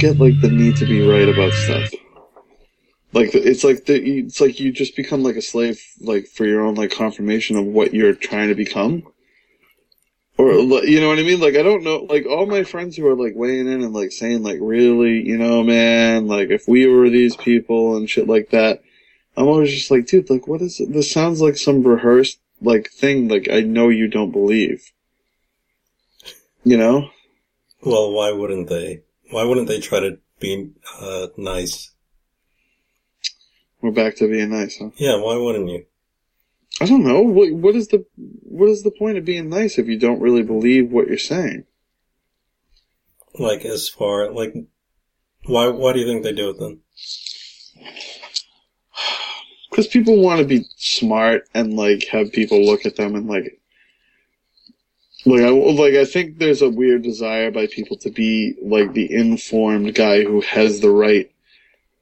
get like the need to be right about stuff. Like it's like the it's like you just become like a slave like for your own like confirmation of what you're trying to become. Or you know what I mean? Like I don't know. Like all my friends who are like weighing in and like saying like really, you know, man, like if we were these people and shit like that, I'm always just like, dude, like what is it? This sounds like some rehearsed like thing. Like I know you don't believe. You know? Well, why wouldn't they? Why wouldn't they try to be uh, nice? We're back to being nice, huh? Yeah, why wouldn't you? I don't know. What what is the what is the point of being nice if you don't really believe what you're saying? Like as far like why why do you think they do it then? Because people want to be smart and like have people look at them and like like I like I think there's a weird desire by people to be like the informed guy who has the right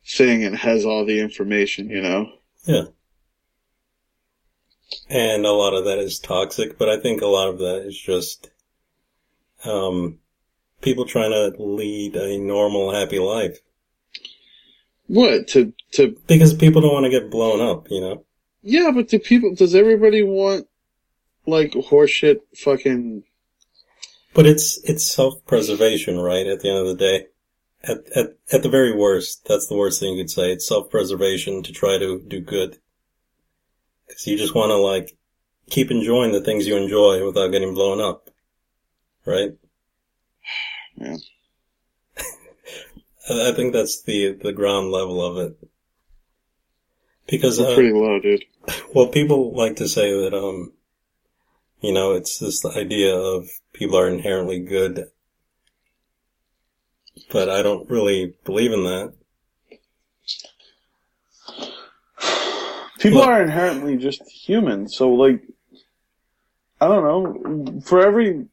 thing and has all the information, you know. Yeah. And a lot of that is toxic, but I think a lot of that is just um people trying to lead a normal happy life. What to to because people don't want to get blown up, you know. Yeah, but do people? Does everybody want like horseshit fucking? But it's it's self preservation, right? At the end of the day, at at at the very worst, that's the worst thing you could say. It's self preservation to try to do good, because you just want to like keep enjoying the things you enjoy without getting blown up, right? Yeah. I think that's the the ground level of it. Because uh, pretty low, dude. Well, people like to say that um, you know, it's this idea of people are inherently good, but I don't really believe in that. People are inherently just human, so like, I don't know. For every,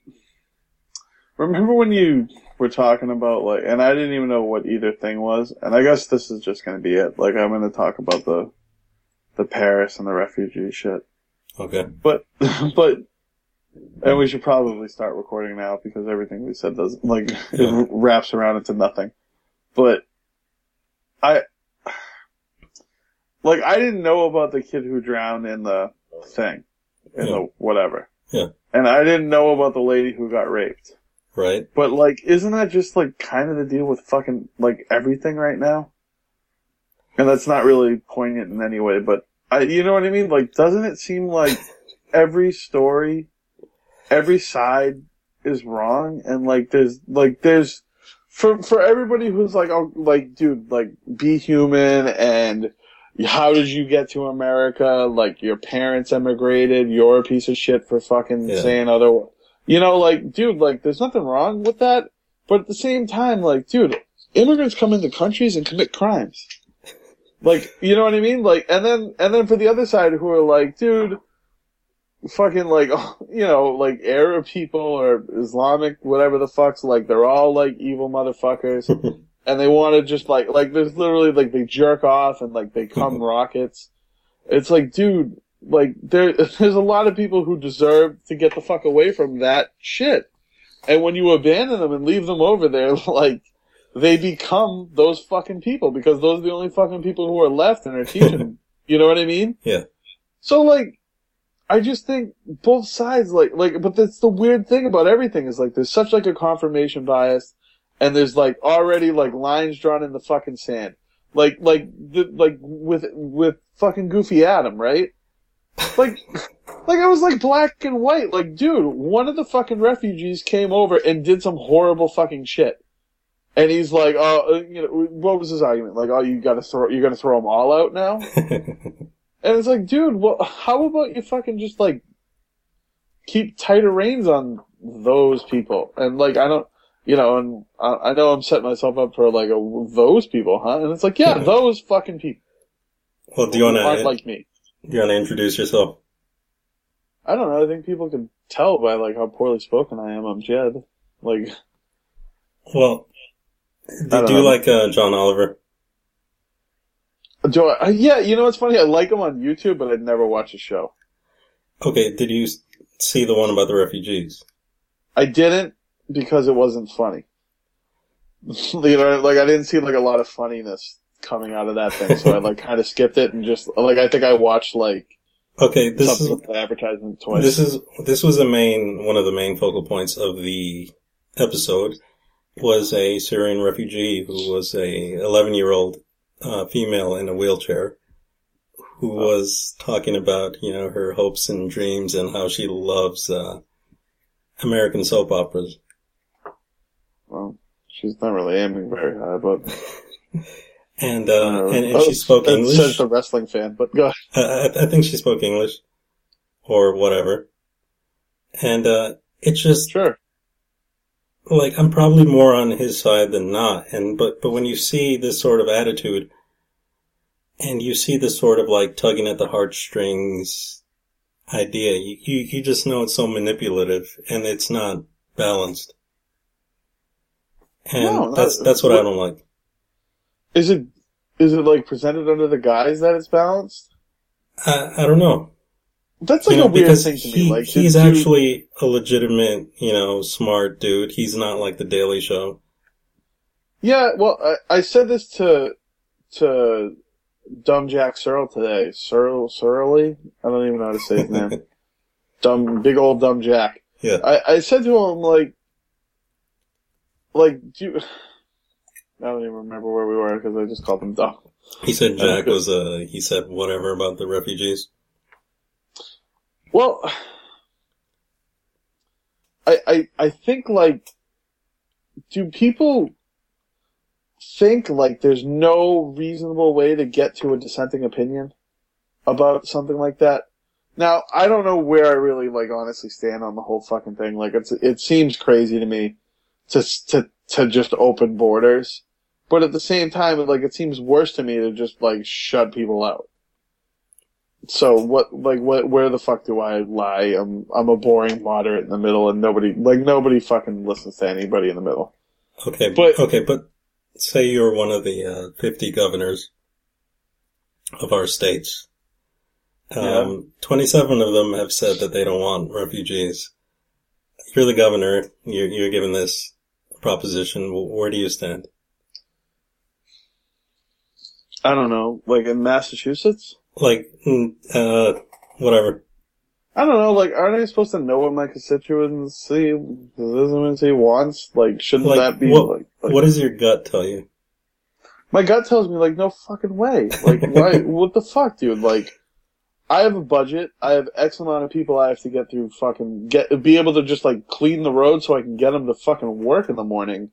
remember when you were talking about like, and I didn't even know what either thing was, and I guess this is just gonna be it. Like, I'm gonna talk about the, the Paris and the refugee shit. Okay. But, but, and we should probably start recording now because everything we said doesn't, like, it wraps around into nothing. But, I, like, I didn't know about the kid who drowned in the thing, in Yeah. the whatever. Yeah. And I didn't know about the lady who got raped. Right. But like, isn't that just like kind of the deal with fucking like everything right now? And that's not really poignant in any way, but I, you know what I mean? Like, doesn't it seem like every story, every side is wrong, and like there's like there's for for everybody who's like, oh, like dude, like be human and. How did you get to America? Like your parents emigrated. You're a piece of shit for fucking Yeah. saying other. You know, like, dude, like, there's nothing wrong with that. But at the same time, like, dude, immigrants come into countries and commit crimes. Like, you know what I mean? Like, and then, and then for the other side who are like, dude, fucking like, you know, like Arab people or Islamic, whatever the fuck's, like, they're all like evil motherfuckers. and they want to just like, like, there's literally like, they jerk off and like, they come rockets. It's like, dude, like there there's a lot of people who deserve to get the fuck away from that shit. And when you abandon them and leave them over there, like they become those fucking people because those are the only fucking people who are left and are teaching. you know what I mean? Yeah. So like I just think both sides like like but that's the weird thing about everything is like there's such like a confirmation bias and there's like already like lines drawn in the fucking sand. Like like the, like with with fucking Goofy Adam, right? Like like I was like black and white. Like dude, one of the fucking refugees came over and did some horrible fucking shit. And he's like, "Oh, uh, you know, what was his argument? Like, oh, you got to throw, you're gonna throw them all out now?" And it's like, dude, well, how about you fucking just like keep tighter reins on those people? And like, I don't, you know, and I, I know I'm setting myself up for like a, those people, huh? And it's like, yeah, those fucking people well, do you want to like me. do you want to introduce yourself? I don't know. I think people can tell by like how poorly spoken I am. I'm Jed. Like, Well, do, do you like uh, John Oliver? Do I, uh, yeah, you know what's funny? I like him on YouTube, but I'd never watch his show. Okay, did you see the one about the refugees? I didn't because it wasn't funny. you know, like I didn't see like a lot of funniness coming out of that thing, so I like kind of skipped it and just like I think I watched like Okay, this is something with the advertisement twice. this is this was the main one of the main focal points of the episode was a Syrian refugee who was a 11 year old uh, female in a wheelchair who was talking about you know her hopes and dreams and how she loves uh, American soap operas. well, she's not really aiming very high, but And uh, and, and Oh, she spoke English. Says the wrestling fan, but go. I, I- I think she spoke English or whatever. And uh, it's just Sure. Like I'm probably more on his side than not. And but but when you see this sort of attitude, and you see this sort of like tugging at the heartstrings idea, you you, you just know it's so manipulative and it's not balanced. And No, that's that's what I don't like. Is it is it like presented under the guise that it's balanced? I, I don't know. That's like you know, a weird thing to he, me. Like he's you- actually a legitimate, you know, smart dude. He's not like the Daily Show. Yeah, well, I, I said this to to Dumb Jack Searle today. Searle Surly? I don't even know how to say his name. dumb, big old Dumb Jack. Yeah. I, I said to him like, like, do you, I don't even remember where we were because I just called him dumb. He said Jack was uh he said whatever about the refugees. Well, I, I, I think like, do people think like there's no reasonable way to get to a dissenting opinion about something like that? Now, I don't know where I really like honestly stand on the whole fucking thing. Like it's, it seems crazy to me to, to, to just open borders. But at the same time, like it seems worse to me to just like shut people out. So what, like, what, where the fuck do I lie? I'm, I'm a boring moderate in the middle and nobody, like, nobody fucking listens to anybody in the middle. Okay, But- okay, but say you're one of the uh, 50 governors of our states. Um, 27 of them have said that they don't want refugees. You're the governor. You're, you're given this proposition. Where do you stand? I don't know, like in Massachusetts? Like, mm, uh, whatever. I don't know, like, aren't I supposed to know what my constituency, constituency wants? Like, shouldn't Like, that be, what- like, like, What does your gut tell you? my gut tells me, like, no fucking way. Like, why, what the fuck, dude? Like, I have a budget, I have X amount of people I have to get through fucking, get, be able to just, like, clean the road so I can get them to fucking work in the morning.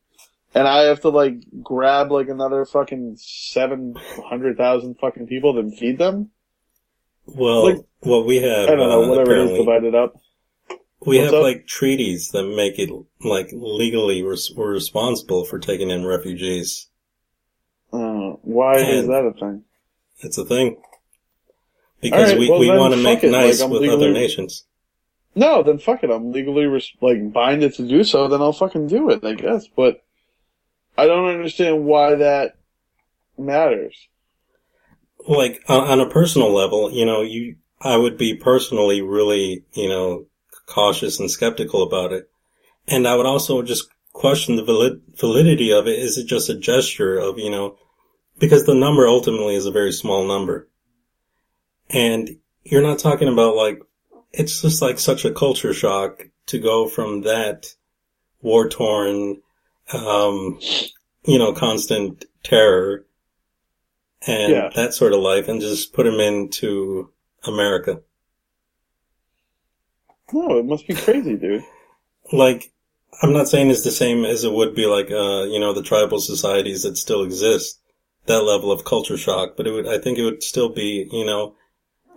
And I have to, like, grab, like, another fucking 700,000 fucking people and feed them? Well, Like, what we have, I don't know, uh, whatever it is divided up. We What's have up? like treaties that make it like legally res- we're responsible for taking in refugees. Uh, why is that a thing? It's a thing. Because Alright, we, well we want to make it, nice like, with legally- other nations. No, then fuck it. I'm legally res- like binded to do so. Then I'll fucking do it, I guess. But I don't understand why that matters. Like on, a personal level, you know, you I would be personally really, you know, cautious and skeptical about it. And I would also just question the valid- validity of it. Is it just a gesture of, you know, because the number ultimately is a very small number. And you're not talking about like, it's just like such a culture shock to go from that war torn, um, you know, constant terror and Yeah. that sort of life and just put him into America. No, it must be crazy, dude. Like, I'm not saying it's the same as it would be like, uh, you know, the tribal societies that still exist, that level of culture shock, but it would, I think it would still be, you know,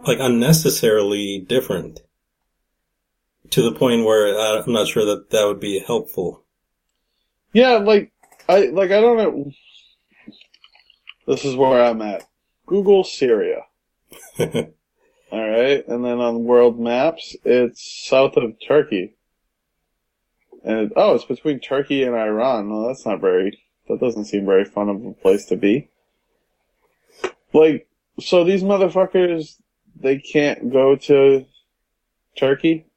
like unnecessarily different to the point where uh, I'm not sure that that would be helpful. Yeah, like I like I don't know. This is where I'm at. Google Syria. All right, and then on world maps, it's south of Turkey. And oh, it's between Turkey and Iran. Well, that's not very. That doesn't seem very fun of a place to be. Like, so these motherfuckers, they can't go to Turkey.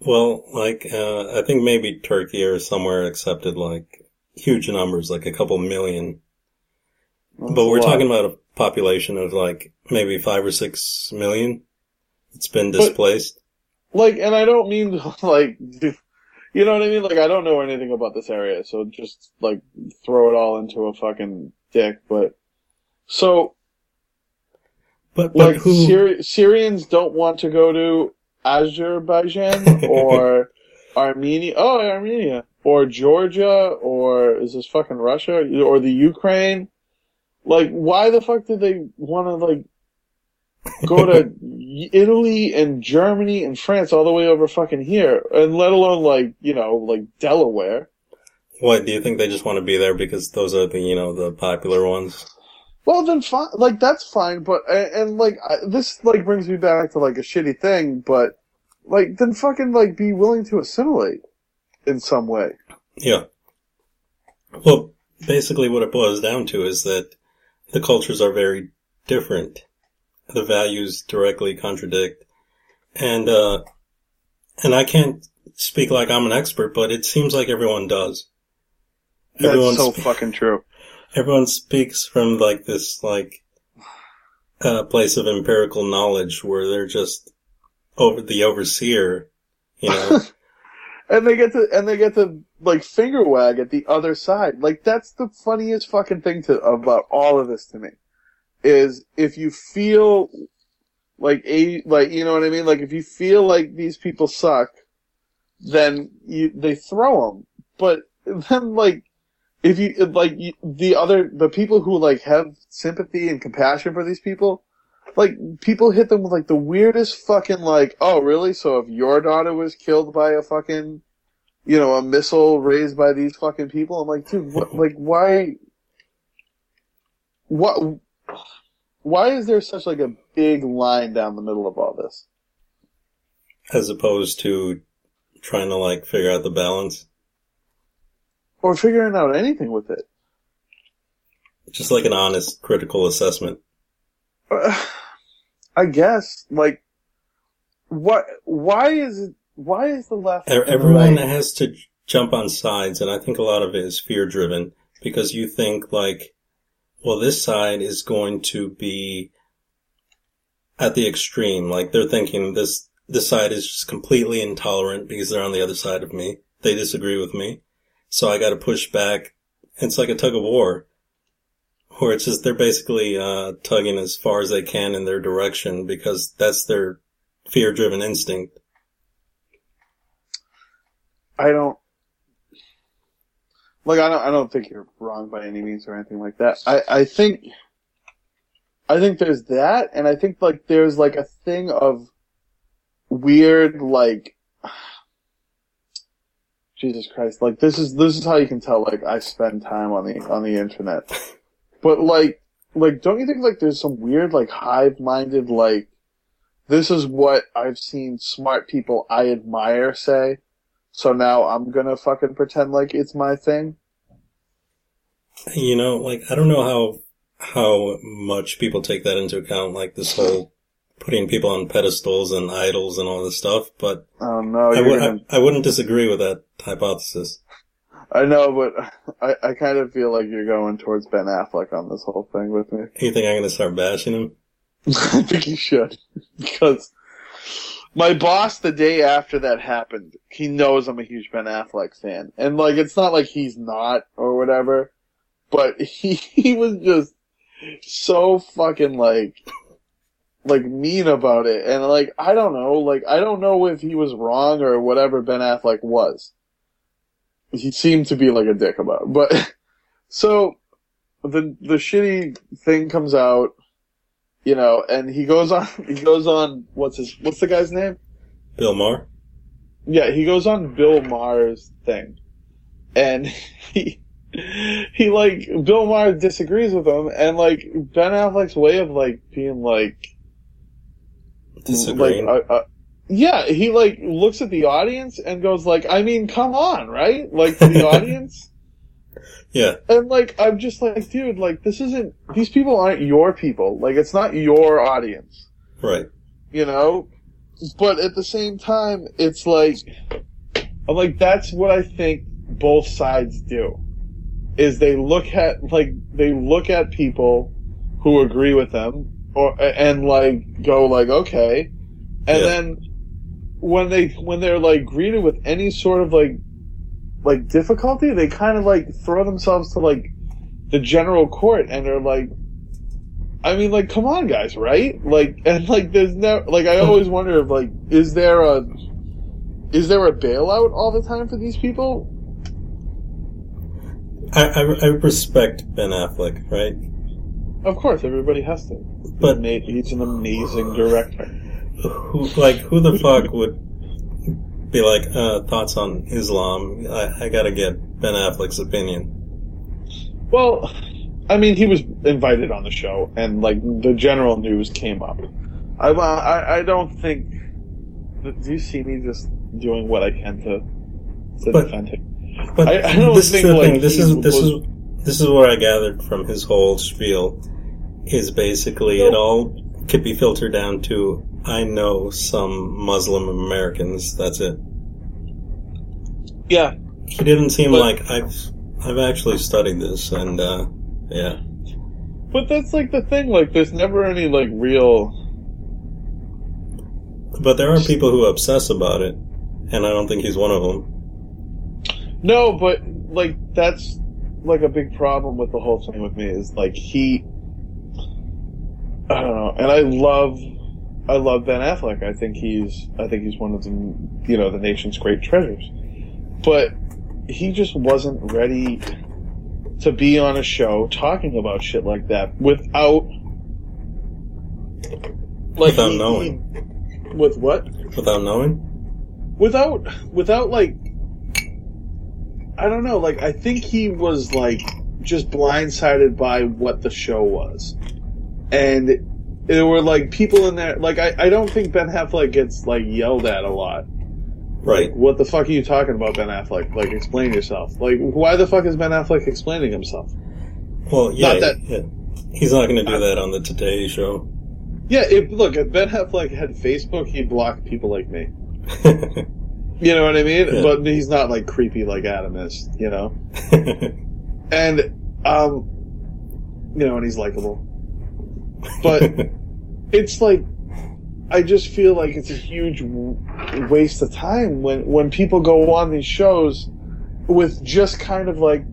Well, like, uh, I think maybe Turkey or somewhere accepted like huge numbers, like a couple million. That's but we're talking about a population of like maybe five or six million. It's been But- displaced. like, and I don't mean like, you know what I mean? Like, I don't know anything about this area, so just like throw it all into a fucking dick. But so, but but like, who? Syri- Syrians don't want to go to Azerbaijan or Armenia. Oh, Armenia or Georgia or is this fucking Russia or the Ukraine? Like, why the fuck did they want to like go to Italy and Germany and France all the way over fucking here, and let alone like you know like Delaware? what do you think they just want to be there because those are the you know the popular ones? Well, then fine. Like that's fine, but and, and like I, this like brings me back to like a shitty thing, but like then fucking like be willing to assimilate in some way. Yeah. Well, basically what it boils down to is that the cultures are very different. The values directly contradict. And, uh, and I can't speak like I'm an expert, but it seems like everyone does. That's Everyone so fucking true. Everyone speaks from like this, like, uh, place of empirical knowledge where they're just over the overseer, you know. And they get to and they get to like finger wag at the other side. Like that's the funniest fucking thing to about all of this to me is if you feel like a like you know what I mean. Like if you feel like these people suck, then you they throw them. But then like if you like the other the people who like have sympathy and compassion for these people. Like people hit them with like the weirdest fucking like, oh really? So if your daughter was killed by a fucking, you know, a missile raised by these fucking people, I'm like, dude, what, like why? What? Why is there such like a big line down the middle of all this? as opposed to trying to like figure out the balance. Or figuring out anything with it? Just like an honest critical assessment. Uh, I guess like, what? Why is it? Why is the left? E- and the Everyone right- has to jump on sides, and I think a lot of it is fear driven because you think like, well, this side is going to be at the extreme. Like they're thinking this, this side is just completely intolerant because they're on the other side of me. They disagree with me. So I gotta push back. It's like a tug of war. Where it's just, they're basically, uh, tugging as far as they can in their direction because that's their fear driven instinct. I don't like I don't I don't think you're wrong by any means or anything like that. I I think I think there's that and I think like there's like a thing of weird like Jesus Christ like this is this is how you can tell like I spend time on the on the internet. But like like don't you think like there's some weird like hive-minded like this is what I've seen smart people I admire say so now I'm gonna fucking pretend like it's my thing. You know, like I don't know how how much people take that into account, like this whole putting people on pedestals and idols and all this stuff. But Oh no, I, would, gonna. I, I wouldn't disagree with that hypothesis. I know, but I, I kind of feel like you're going towards Ben Affleck on this whole thing with me. You think I'm going to start bashing him? I think you should because my boss the day after that happened, he knows I'm a huge Ben Affleck fan, and like it's not like he's not or whatever, but he he was just so fucking like like mean about it, and like I don't know, like I don't know if he was wrong or whatever Ben Affleck was. He seemed to be like a dick about, it. but so the the shitty thing comes out you know, and he goes on, he goes on, what's his, what's the guy's name? Bill Maher? Yeah, he goes on Bill Maher's thing. And he, he like, Bill Maher disagrees with him, and like, Ben Affleck's way of like, being like, Disagreeing. like, uh, uh, yeah, he like, looks at the audience and goes like, I mean, come on, right? Like, to the audience? yeah. And like, I'm just like, dude, like, this isn't, these people aren't your people. Like, it's not your audience. Right. you know? But at the same time, it's like, I'm like, that's what I think both sides do. is they look at like they look at people who agree with them or and like go like okay and Yeah. then when they when they're like greeted with any sort of like like difficulty they kind of like throw themselves to like the general court and they're like I mean like come on guys right like and like there's no like I always wonder if like is there a is there a bailout all the time for these people I, I, I respect Ben Affleck, right? Of course, everybody has to. But- Ama- he's an amazing director. Who, like, who the fuck would be like, uh, thoughts on Islam? I, I gotta get Ben Affleck's opinion. Well, I mean, he was invited on the show, and like the general news came up. I I, I don't think. Do you see me just doing what I can to to But- defend him? But I- I don't this think, is the like, thing. This is this was- is this is what I gathered from his whole spiel. Is basically it all could be filtered down to I know some Muslim Americans. That's it. Yeah, He didn't seem But- like I've I've actually studied this, and uh, yeah, but that's like the thing. Like, there's never any like real. but there are people who obsess about it, and I don't think he's one of them. No, but like that's like a big problem with the whole thing with me is like he I don't know. And I love I love Ben Affleck. I think he's I think he's one of the you know, the nation's great treasures. But he just wasn't ready to be on a show talking about shit like that without like Without he- knowing. he- with what? Without knowing, without without like I don't know, like I think he was like just blindsided by what the show was. And there were like people in there like I, I don't think Ben Affleck gets like yelled at a lot. right? What the fuck are you talking about, Ben Affleck? Like explain yourself. Like why the fuck is Ben Affleck explaining himself? Well, yeah, Not that- yeah. he's not going to do that on the Today Show. Yeah, if look, if Ben Affleck had Facebook, he'd block people like me. You know what I mean? Yeah. But he's not like creepy like Adam is, you know? and um you know and he's likable but it's like i just feel like it's a huge waste of time when when people go on these shows with just kind of like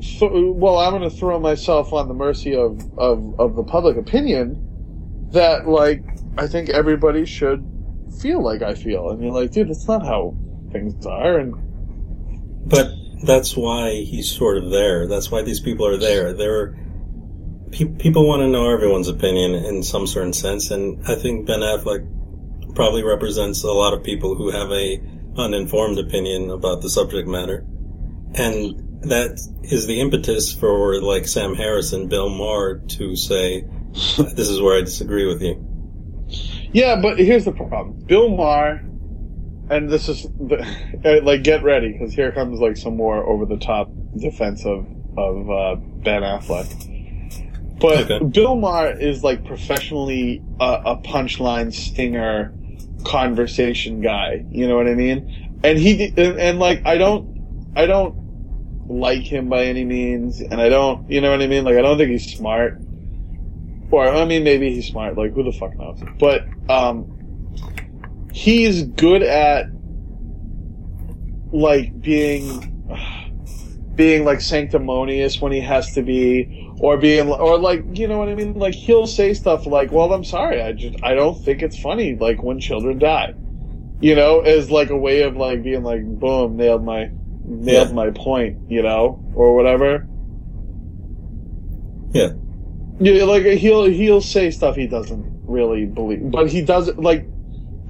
th- well i'm going to throw myself on the mercy of, of of the public opinion that like i think everybody should feel like i feel and you're like dude that's not how things are and But that's why he's sort of there. That's why these people are there. They're pe- people want to know everyone's opinion in some certain sense, and I think Ben Affleck probably represents a lot of people who have a uninformed opinion about the subject matter, and that is the impetus for like Sam Harris and Bill Maher to say, "This is where I disagree with you." Yeah, but here's the problem. Bill Maher, and this is the, uh, like get ready because here comes like some more over the top defense of of uh, Ben Affleck. But Okay. Bill Maher is like professionally a, a punchline stinger conversation guy. You know what I mean? And he and, and like I don't I don't like him by any means, and I don't you know what I mean? Like I don't think he's smart. Or I mean, maybe he's smart. Like who the fuck knows? But um, he's good at like being being like sanctimonious when he has to be, or being or like you know what I mean. Like he'll say stuff like, "Well, I'm sorry, I just I don't think it's funny like when children die." You know, as like a way of like being like, "Boom, nailed my nailed Yeah. my point," you know, or whatever. Yeah, Yeah, like he'll he'll say stuff he doesn't really believe, but he doesn't like.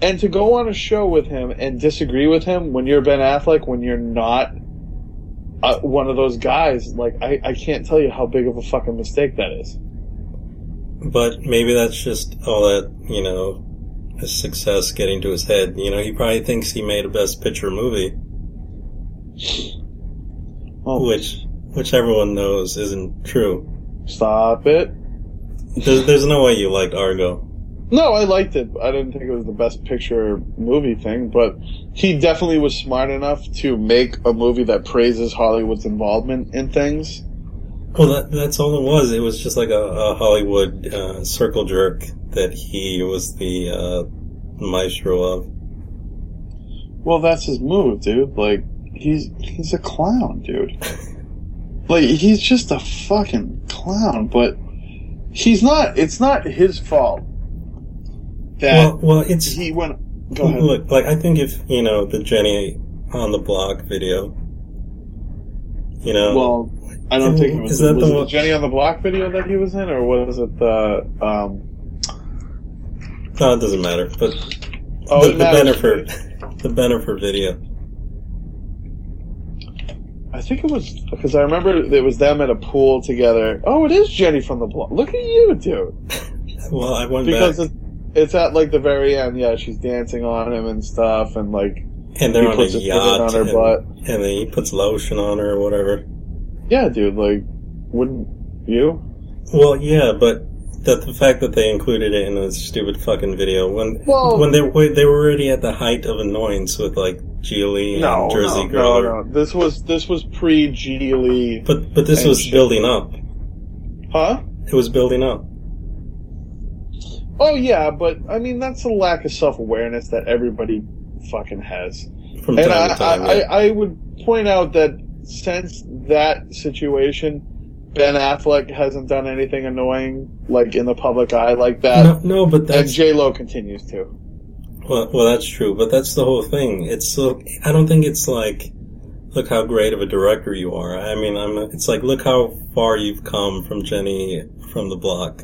And to go on a show with him and disagree with him when you're Ben Affleck, when you're not uh, one of those guys, like I, I can't tell you how big of a fucking mistake that is. but maybe that's just all that you know, his success getting to his head. You know, he probably thinks he made a Best Picture movie. Oh, which which everyone knows isn't true. stop it! There's, there's no way you liked Argo. No, I liked it. I didn't think it was the best picture movie thing, but he definitely was smart enough to make a movie that praises Hollywood's involvement in things. Well, that, that's all it was. It was just like a, a Hollywood uh, circle jerk that he was the uh, maestro of. Well, that's his move, dude. Like he's he's a clown, dude. like he's just a fucking clown, but he's not. It's not his fault that Well, well, it's he went. Go ahead. look like I think if you know the Jenny on the block video, you know, Well, I don't think it was, Is that was the one- Jenny on the Block video that he was in, or was it the? Um, no, it doesn't matter. But oh, the, the. The Bennifer video. I think it was because I remember it was them at a pool together. Oh, it is Jenny from the Block. Look at you, dude. Well, I went Because back, it's, at like the very end. Yeah, she's dancing on him and stuff, and like and they're he on a yacht, on her and, butt. and then he puts lotion on her or whatever. Yeah, dude. Like, wouldn't you? Well, yeah, but that the fact that they included it in a stupid fucking video when Well- when they were they were already at the height of annoyance with like Gigli No, and Jersey no, Girl. no, no. This was this was pre Gigli, But but this was shit. building up. huh? It was building up. Oh yeah, but I mean that's a lack of self awareness that everybody fucking has. From And time I, time. I, yeah. I, I would point out that since that situation, Ben Affleck hasn't done anything annoying like in the public eye like that, no, no, but and that's J Lo continues to. well, well, that's true. But that's the whole thing. It's so I don't think it's like look how great of a director you are. I mean, I'm. It's like look how far you've come from Jenny from the block.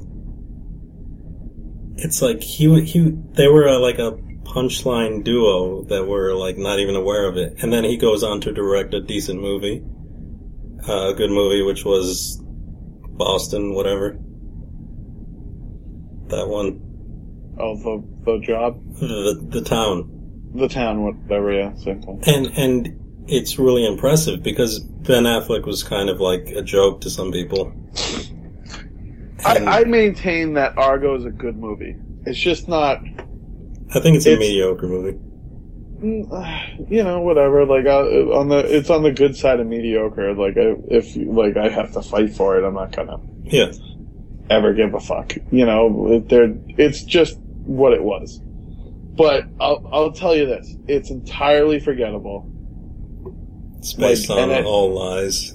It's like he he they were a, like a punchline duo that were like not even aware of it, and then he goes on to direct a decent movie, uh, a good movie, which was Boston, whatever. That one, Oh, the the job, the the town. the town, whatever. Yeah, thing. And and it's really impressive because Ben Affleck was kind of like a joke to some people. And I, I maintain that Argo is a good movie. It's just not. I think it's a mediocre movie. mm, You know, whatever. Like uh, on the, it's on the good side of mediocre. Like I, if like I have to fight for it, I'm not gonna Yeah, ever give a fuck. You know, it- they're, it's just what it was. But I'll, I'll tell you this: it's entirely forgettable. it's based Like, on and it- all lies.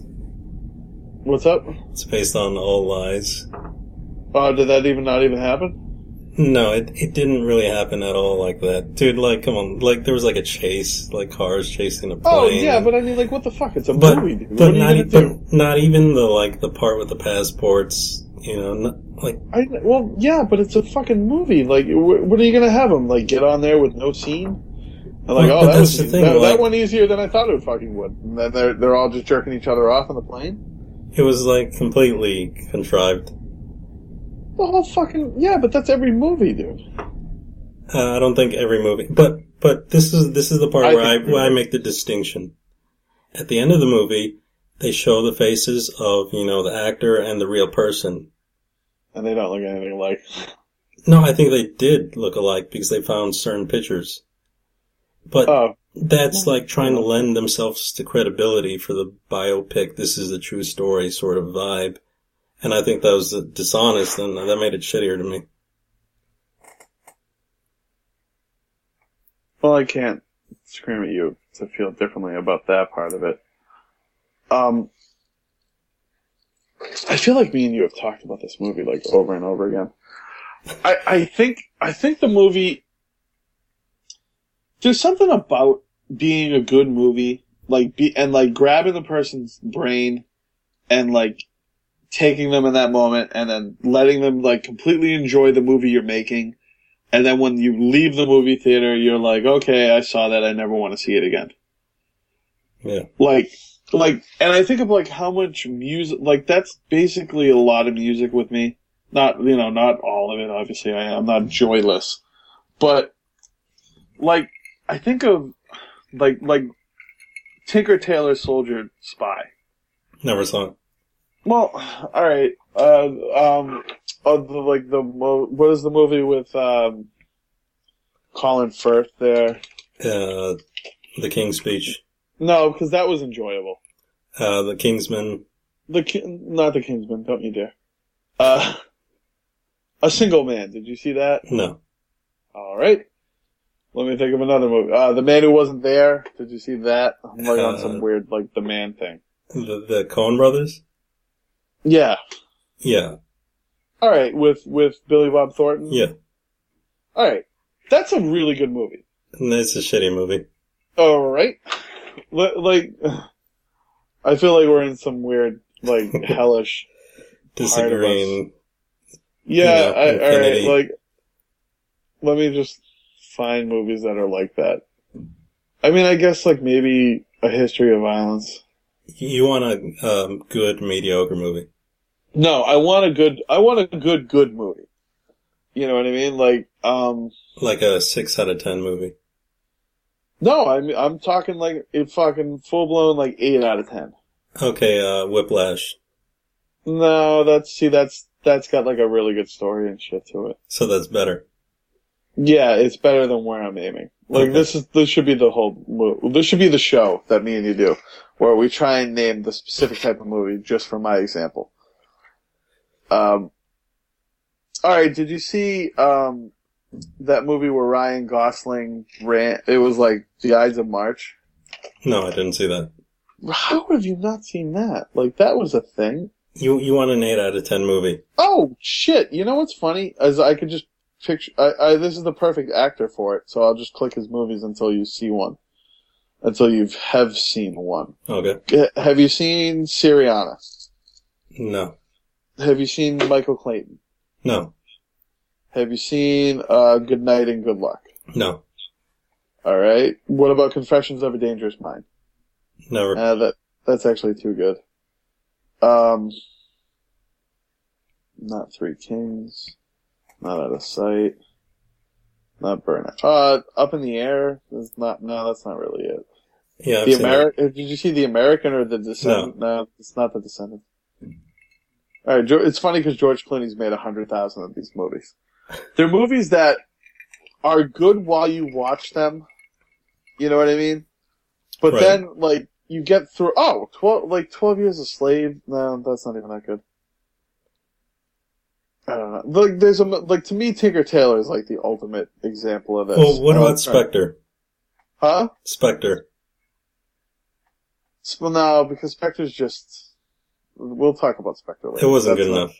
What's up? It's based on all lies. Oh, did that even not even happen? No, it it didn't really happen at all like that, dude. Like, come on, like there was like a chase, like cars chasing a oh, plane. Oh yeah, but I mean, like, what the fuck? It's a but movie, dude. but what are you not e- but not even the like the part with the passports. You know, not, like I, well, yeah, but it's a fucking movie. Like, wh- what are you gonna have them like get on there with no scene? And like, Well, oh, that that's was the thing, that, that went easier than I thought it fucking would. And then they're they're all just jerking each other off on the plane. it was like completely contrived. The whole fucking yeah, but that's every movie, dude. Uh, I don't think every movie, but but this is this is the part I where I think- where I make the distinction. At the end of the movie, they show the faces of you know the actor and the real person. And they don't look anything alike. No, I think they did look alike because they found certain pictures. But Oh, that's like trying to lend themselves to credibility for the biopic. This is a true story sort of vibe, and I think that was dishonest, and that made it shittier to me. well, I can't scream at you to feel differently about that part of it. Um, I feel like me and you have talked about this movie like over and over again. I, I think I think the movie there's something about being a good movie, like be and like grabbing the person's brain and like taking them in that moment and then letting them like completely enjoy the movie you're making. And then when you leave the movie theater, you're like, okay, I saw that. I never want to see it again. Yeah, Like, like, and I think of like how much music, like that's basically a lot of music with me. Not, you know, not all of it, obviously. I, I'm not joyless. But, like, I think of, like, like, Tinker Tailor Soldier Spy. never saw it. Well, all right. Uh, um, uh, the, like the mo- what is the movie with um, Colin Firth there? Uh, the King's Speech. No, because that was enjoyable. Uh, the Kingsman. The Ki- not the Kingsman. Don't you dare. Uh, a Single Man. Did you see that? No. All right. Let me think of another movie. Uh, the Man Who Wasn't There. Did you see that? I'm like on some Uh, weird like the man thing. The, the Coen brothers? Yeah. Yeah. All right. With with Billy Bob Thornton. Yeah. All right. That's a really good movie. And it's a shitty movie. All right. Li- Like, I feel like we're in some weird, like, hellish. Disagreeing. Yeah, You know, I, all right. Like, let me just find movies that are like that. I mean, I guess like maybe a history of violence. You want a um, good, mediocre movie. No, I want a good. I want a good, good movie. You know what I mean? Like, um, Like a 6 out of 10 movie. no, I'm I'm talking like a fucking full blown like eight out of ten. Okay, uh, Whiplash. No, that's see, that's that's got like a really good story and shit to it. So that's better. Yeah, it's better than where I'm aiming. Like Okay. this is this should be the whole mo- this should be the show that me and you do, where we try and name the specific type of movie just for my example. Um. All right, did you see um that movie where Ryan Gosling ran? It was like The Ides of March. No, I didn't see that. How have you not seen that? Like that was a thing. You you want an 8 out of 10 movie. Oh shit! You know what's funny? As I could just picture, I, I this is the perfect actor for it. So I'll just click his movies until you see one, until you have seen one. Okay. Have you seen Syriana? No. Have you seen Michael Clayton? No. Have you seen uh, Good Night and Good Luck? No. All right. What about Confessions of a Dangerous Mind? Never. Uh, that that's actually too good. Um, not Three Kings, not Out of Sight, not Burnout. Uh, Up in the Air is not. No, that's not really it. yeah, I've the. American. Did you see the American or the Descendant? No, it's not the Descendant. All right, it's funny because George Clooney's made a hundred thousand of these movies. They're movies that are good while you watch them. You know what I mean? But Right. then, like, you get through. Oh, 12, like twelve years a slave. No, that's not even that good. I don't know. Like, there's a like to me, Tinker Tailor is like the ultimate example of this. Well, what Uh, about Spectre? Huh? Spectre. Well, no, because Spectre's just. We'll talk about Spectre later. It wasn't That's good not- enough.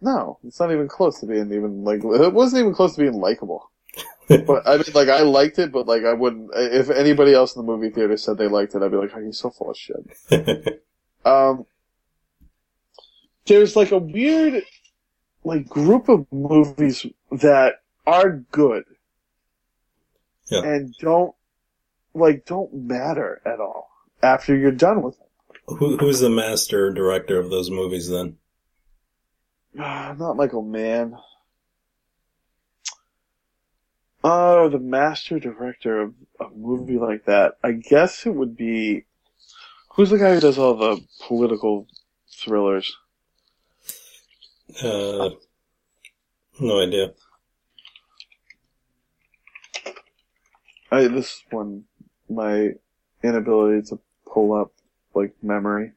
No, it's not even close to being even like. It wasn't even close to being likable. but I mean, like, I liked it, but like, I wouldn't. If anybody else in the movie theater said they liked it, I'd be like, "Oh, you're so full of shit." Um, there's like a weird, like, group of movies that are good Yeah. and don't, like, don't matter at all after you're done with them. Who, who's the master director of those movies then? Ah, Not Michael Mann. Oh, the master director of a movie like that. I guess it would be. Who's the guy who does all the political thrillers? Uh, no idea. I this one, my inability to pull up like memory.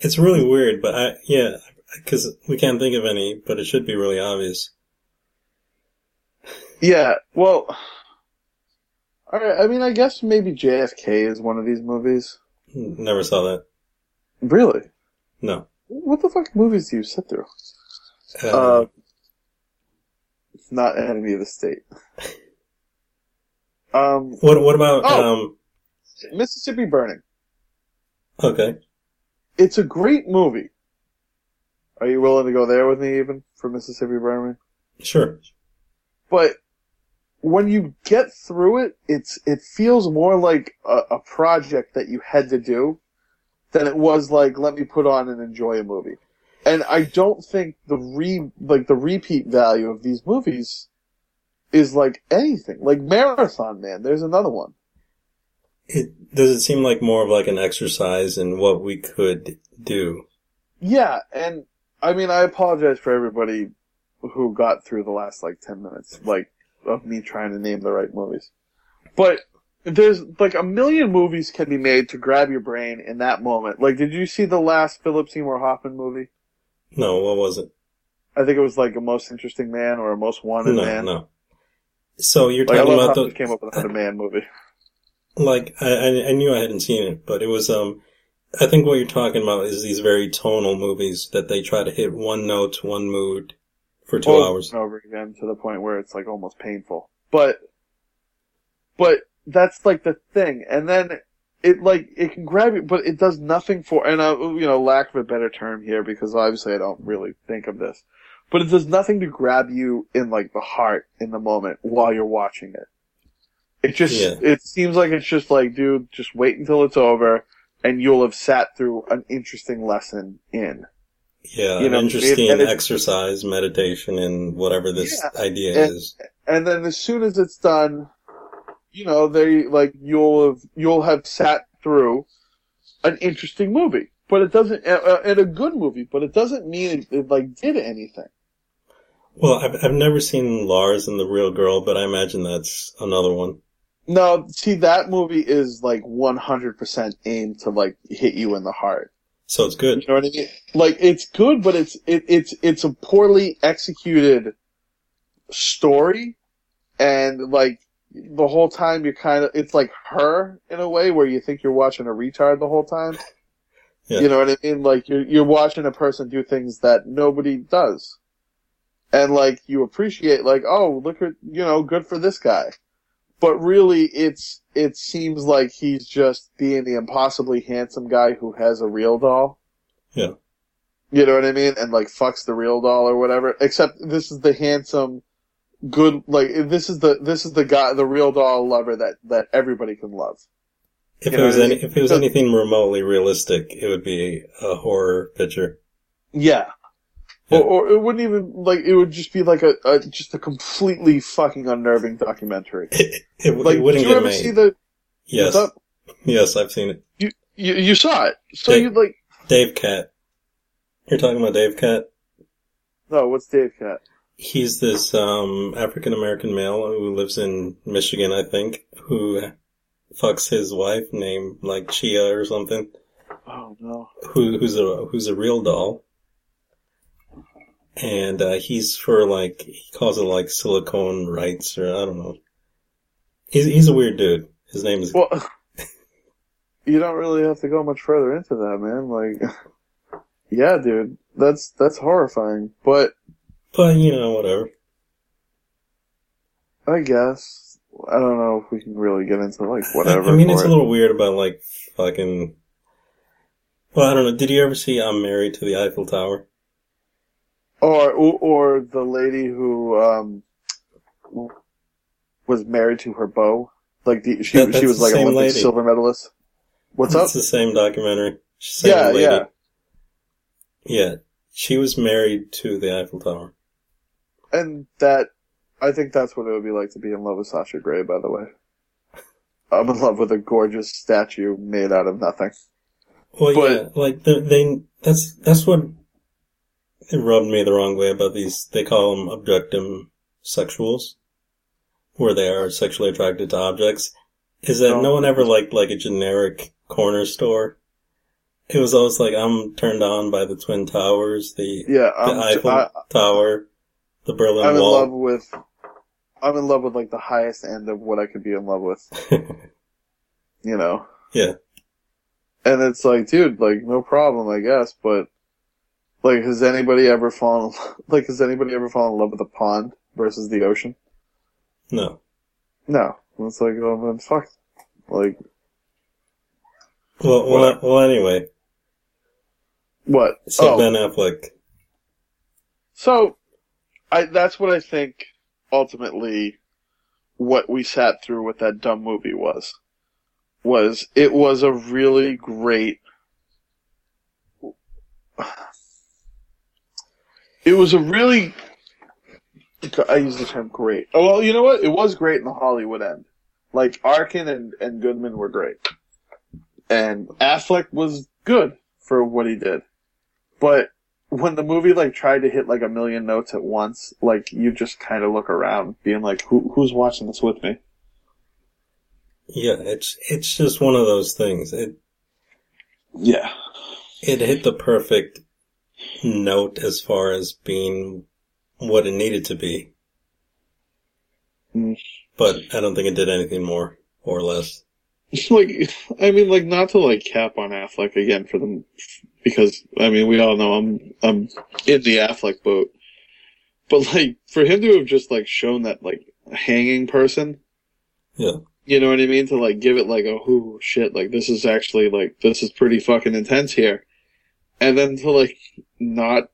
It's really weird, but I, yeah, because we can't think of any, but it should be really obvious. Yeah, well, all right. I mean, I guess maybe JFK is one of these movies. Never saw that. Really? No. What the fuck movies do you sit through? Uh, Uh, not Enemy of the State. Um, what, what about, oh. um, Mississippi Burning. Okay. It's a great movie. Are you willing to go there with me even for Mississippi Burning? Sure. But when you get through it, it's it feels more like a, a project that you had to do than it was like let me put on and enjoy a movie. And I don't think the re like the repeat value of these movies is like anything. Like Marathon Man, there's another one. It, does it seem like more of like an exercise in what we could do? Yeah, and I mean, I apologize for everybody who got through the last like ten minutes, like of me trying to name the right movies. But there's like a million movies can be made to grab your brain in that moment. Like, did you see the last Philip Seymour Hoffman movie? No, what was it? I think it was like a most interesting man or a most wanted no, man. no. So you're Like, talking about the he came up with a man movie. Like I, I I knew I hadn't seen it, but it was um I think what you're talking about is these very tonal movies that they try to hit one note, one mood for two over hours. and over again to the point where it's like almost painful. But, but that's like the thing, and then it like it can grab you, but it does nothing for. And uh, you know, lack of a better term here, because obviously I don't really think of this, but it does nothing to grab you in like the heart in the moment while you're watching it. It just Yeah. it seems like it's just like, dude, just wait until it's over, and you'll have sat through an interesting lesson in. Yeah, You an know, interesting it- exercise, meditation, and whatever this Yeah, idea and- is. and then as soon as it's done, you know, they like you'll have you'll have sat through an interesting movie, but it doesn't, uh, and a good movie, but it doesn't mean it, it like did anything. Well, I've I've never seen Lars and the Real Girl, but I imagine that's another one. No, see that movie is like one hundred percent aimed to like hit you in the heart. So it's good. You know what I mean? Like it's good, but it's it, it's it's a poorly executed story, and like the whole time you're kind of it's like her in a way where you think you're watching a retard the whole time. Yeah. You know what I mean? Like you're you're watching a person do things that nobody does, and like you appreciate like oh look at you know good for this guy, but really it's it seems like he's just being the impossibly handsome guy who has a real doll. Yeah. You know what I mean? And like fucks the real doll or whatever. Except this is the handsome, good like this is the this is the guy the real doll lover that that everybody can love. If You it was I any, mean? if it was anything remotely realistic, it would be a horror picture. Yeah. Yeah. Or, or it wouldn't even like it would just be like a, a just a completely fucking unnerving documentary. It, it, Like, it wouldn't did you ever made. see the? yes, up? yes, I've seen it. You, you you saw it, so you like Dave Cat. You're talking about Dave Cat. no? What's Dave Cat? He's this um, African American male who lives in Michigan, I think, who fucks his wife named like Chia or something, Oh no. who, who's a who's a real doll, and uh, he's for like he calls it like silicone rights or I don't know. He's he's a weird dude. His name is Well, you don't really have to go much further into that, man. Like, yeah, dude, that's that's horrifying. But but you know whatever. I guess I don't know if we can really get into like whatever. I, I mean, it's it. a little weird about like fucking. Well, I don't know. Did you ever see I'm Married to the Eiffel Tower? Or, or or the lady who um was married to her beau, like the, she That- she was like Olympic lady. silver medalist. What's it's up? It's the same documentary. Same Yeah, lady. yeah. Yeah. She was married to the Eiffel Tower. And that, I think that's what it would be like to be in love with Sasha Grey. By the way, I'm in love with a gorgeous statue made out of nothing. Well, But- yeah, like they, they, that's that's what it rubbed me the wrong way about these. They call them objectum sexuals, where they are sexually attracted to objects. Is that No. no one ever liked like a generic corner store? It was always like I'm turned on by the twin towers, the Yeah, the I'm, Eiffel I, Tower, the Berlin I'm in love with. I'm in love with like the highest end of what I could be in love with. You know. Yeah. And it's like, dude, like no problem, I guess, but like, has anybody ever fallen? Like, has anybody ever fallen in love with a pond versus the ocean? no. No. It's like, oh man, fuck. Like, Well, well, well. Anyway, what? so oh, Ben Affleck. So, I that's what I think ultimately what we sat through with that dumb movie was. Was it was a really great It was a really I use the term great. Oh well, you know what? It was great in the Hollywood end. Like Arkin and, and Goodman were great. And Affleck was good for what he did. but when the movie like tried to hit like a million notes at once, like you just kind of look around, being like, "Who who's watching this with me?" Yeah, it's it's just one of those things. It Yeah, it hit the perfect note as far as being what it needed to be. Mm. But I don't think it did anything more or less. like I mean, like not to like cap on Affleck again for them, because I mean we all know I'm I'm in the Affleck boat, but like for him to have just like shown that like hanging person, Yeah. you know what I mean? To like give it like a whoo shit, like this is actually like this is pretty fucking intense here, and then to like not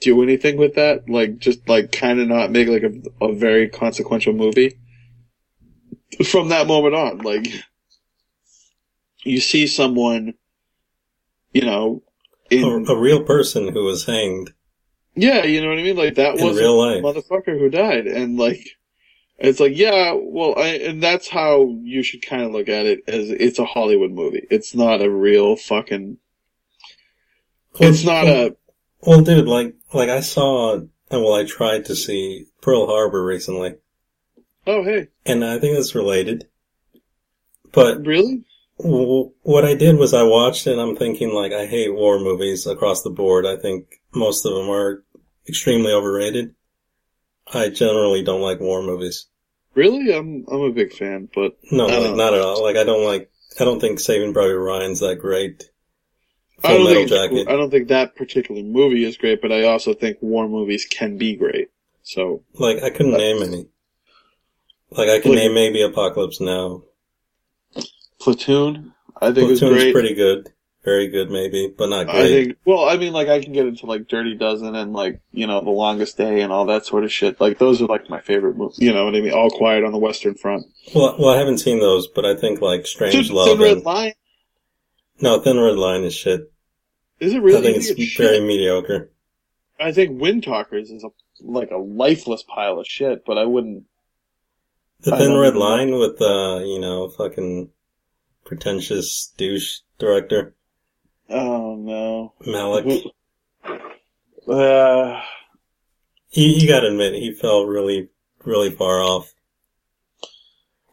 do anything with that, like just like kind of not make like a, a very consequential movie. From that moment on, like you see someone, you know, in A, a real person who was hanged yeah, you know what I mean. Like that was real a motherfucker who died, and like it's like yeah, well, I, and that's how you should kind of look at it as it's a Hollywood movie. It's not a real fucking. It's not a Well, dude, like, like I saw, and well, I tried to see Pearl Harbor recently, oh hey and I think it's related. But really w- what I did was I watched it and I'm thinking like, I hate war movies across the board. I think most of them are extremely overrated. I generally don't like war movies. really I'm I'm a big fan, but No, like, not at all. Like, I don't like, I don't think Saving Private Ryan's that great. I don't think Jacket. I don't think that particular movie is great, but I also think war movies can be great. So Like, I couldn't name any. Like, I can Like- name maybe Apocalypse Now. Platoon, I think is Platoon's great. pretty good. Very good, maybe, but not I great. think. Well, I mean, like I can get into like Dirty Dozen and like you know The Longest Day and all that sort of shit. Like those are like my favorite movies. You know what I mean? All Quiet on the Western Front. Well, well, I haven't seen those, but I think like Strange Thin, Love. Thin Red and- Line. no, Thin Red Line is shit. Is it really? I think it's very shit? mediocre. I think Windtalkers is a like a lifeless pile of shit, but I wouldn't. The I Thin Red know. Line with uh, you know, fucking pretentious douche director Oh no. Malick. Uh, You, you gotta admit, he fell really, really far off.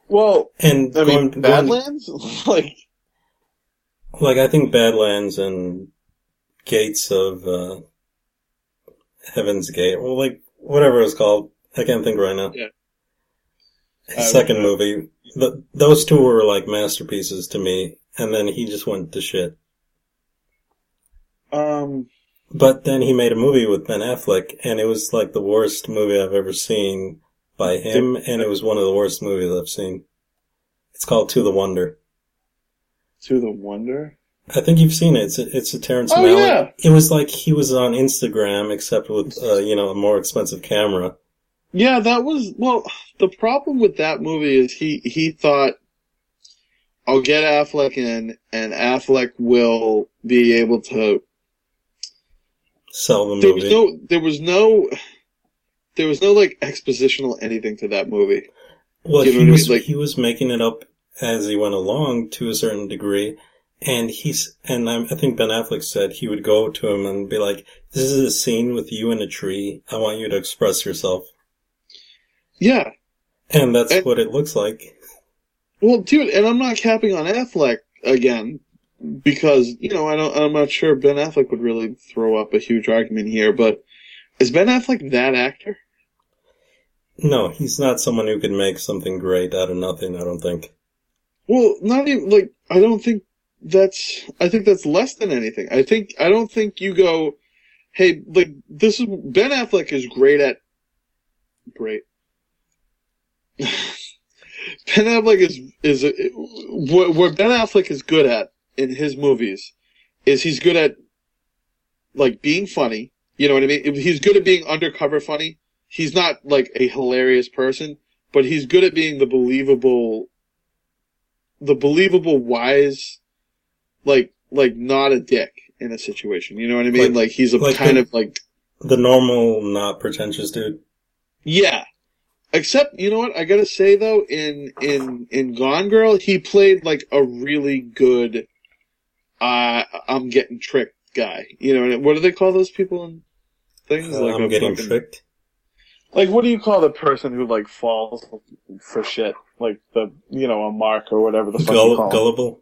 well, And I mean, going, going- Badlands, like like I think Badlands and Gates of uh, Heaven's Gate, well, like whatever it's called, I can't think right now. Yeah. His second uh, movie, th those two were like masterpieces to me, and then he just went to shit. um, But then he made a movie with Ben Affleck, and it was like the worst movie I've ever seen by him, and it was one of the worst movies I've seen. It's called To the Wonder. To the Wonder. I think you've seen it. It's a, it's a Terrence Oh, Malick. yeah. It was like he was on Instagram, except with uh, you know a more expensive camera. Yeah, that was well. The problem with that movie is he he thought, "I'll get Affleck in, and Affleck will be able to." Sell the There was no, there was no, there was no like expositional anything to that movie. well, you know he I was mean? Like- he was making it up as he went along to a certain degree, and he's and I, I think Ben Affleck said he would go to him and be like, "This is a scene with you in a tree. I want you to express yourself." Yeah, And that's And- what it looks like. well, dude, and I'm not capping on Affleck again because you know I don't. I'm not sure Ben Affleck would really throw up a huge argument here, but is Ben Affleck that actor? No, he's not someone who can make something great out of nothing. I don't think. Well, not even like I don't think that's. I think that's less than anything. I think I don't think you go, hey, like this is Ben Affleck is great at great. Ben Affleck is is what, what Ben Affleck is good at in his movies is he's good at like being funny. You know what I mean? He's good at being undercover funny. He's not like a hilarious person, but he's good at being the believable the believable wise like like not a dick in a situation. You know what I mean? Like- Like, he's a like kind the- of like The normal, not pretentious dude. yeah. Except you know what I gotta say though in in in Gone Girl he played like a really good uh I'm getting tricked guy. You know, what do they call those people and things? Uh, I'm getting fucking- tricked. Like, what do you call the person who like falls for shit? Like the, you know, a mark or whatever the fuck Gull- gullible,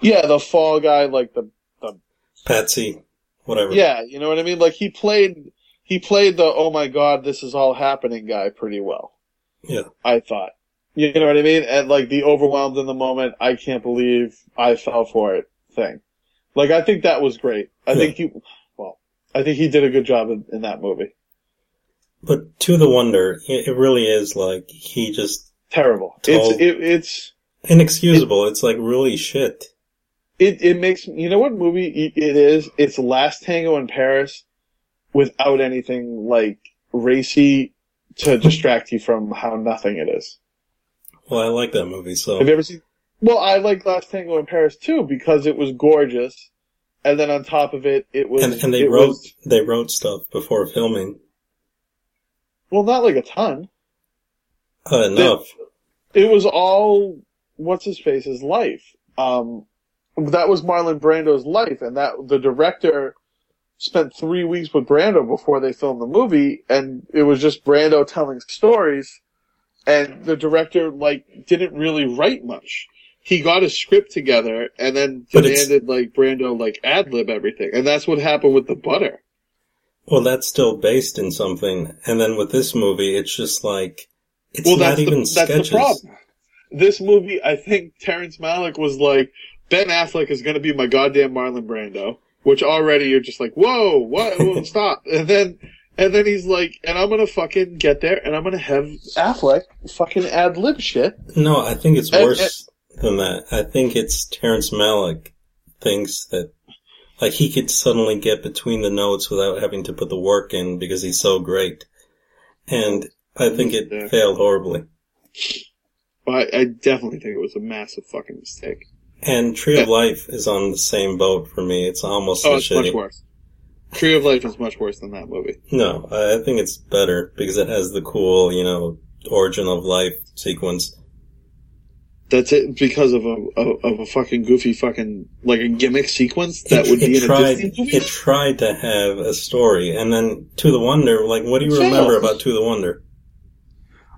Yeah, the fall guy, like the, the, patsy, whatever. yeah, you know what I mean? Like he played, he played the, oh my god, this is all happening guy pretty well. Yeah. I thought. You know what I mean? And like the overwhelmed in the moment, I can't believe I fell for it thing. Like I think that was great. I Yeah. think he, well, I think he did a good job in, in that movie. But to the wonder, it, it really is like he just Terrible. Told- It's, it, it's, inexcusable. it's like really shit. It, it makes, you know what movie it it is? It's Last Tango in Paris without anything like racy to distract you from how nothing it is. Well, I like that movie, so Have you ever seen? Well, I like Last Tango in Paris too because it was gorgeous, and then on top of it, it was and, and they wrote was- they wrote stuff before filming well, not like a ton. uh, enough. It was all what's his face's life. Um, that was Marlon Brando's life, and that the director spent three weeks with Brando before they filmed the movie, and it was just Brando telling stories, and the director like didn't really write much. He got a script together and then But demanded like Brando like ad lib everything, and that's what happened with the butter. Well, that's still based in something, and then with this movie, it's just like it's well, not that's even the, sketches. that's the problem. This movie, I think Terrence Malick was like, Ben Affleck is going to be my goddamn Marlon Brando, which already you're just like, whoa, what? Whoa, stop. And then, and then he's like, and I'm going to fucking get there and I'm going to have Affleck fucking ad lib shit. No, I think it's And- worse than that. I think it's Terrence Malick thinks that like he could suddenly get between the notes without having to put the work in because he's so great, and I think it Yeah. failed horribly. I, I definitely think it was a massive fucking mistake. And Tree of Yeah. Life is on the same boat for me. It's almost Oh, as it's much worse. Tree of Life is much worse than that movie. No, I I think it's better because it has the cool, you know, origin of life sequence. That's it because of a of, of a fucking goofy fucking like a gimmick sequence that it, would be it in tried, a Disney movie. It tried to have a story, and then To the Wonder, like, what do you It remember failed. about To the Wonder?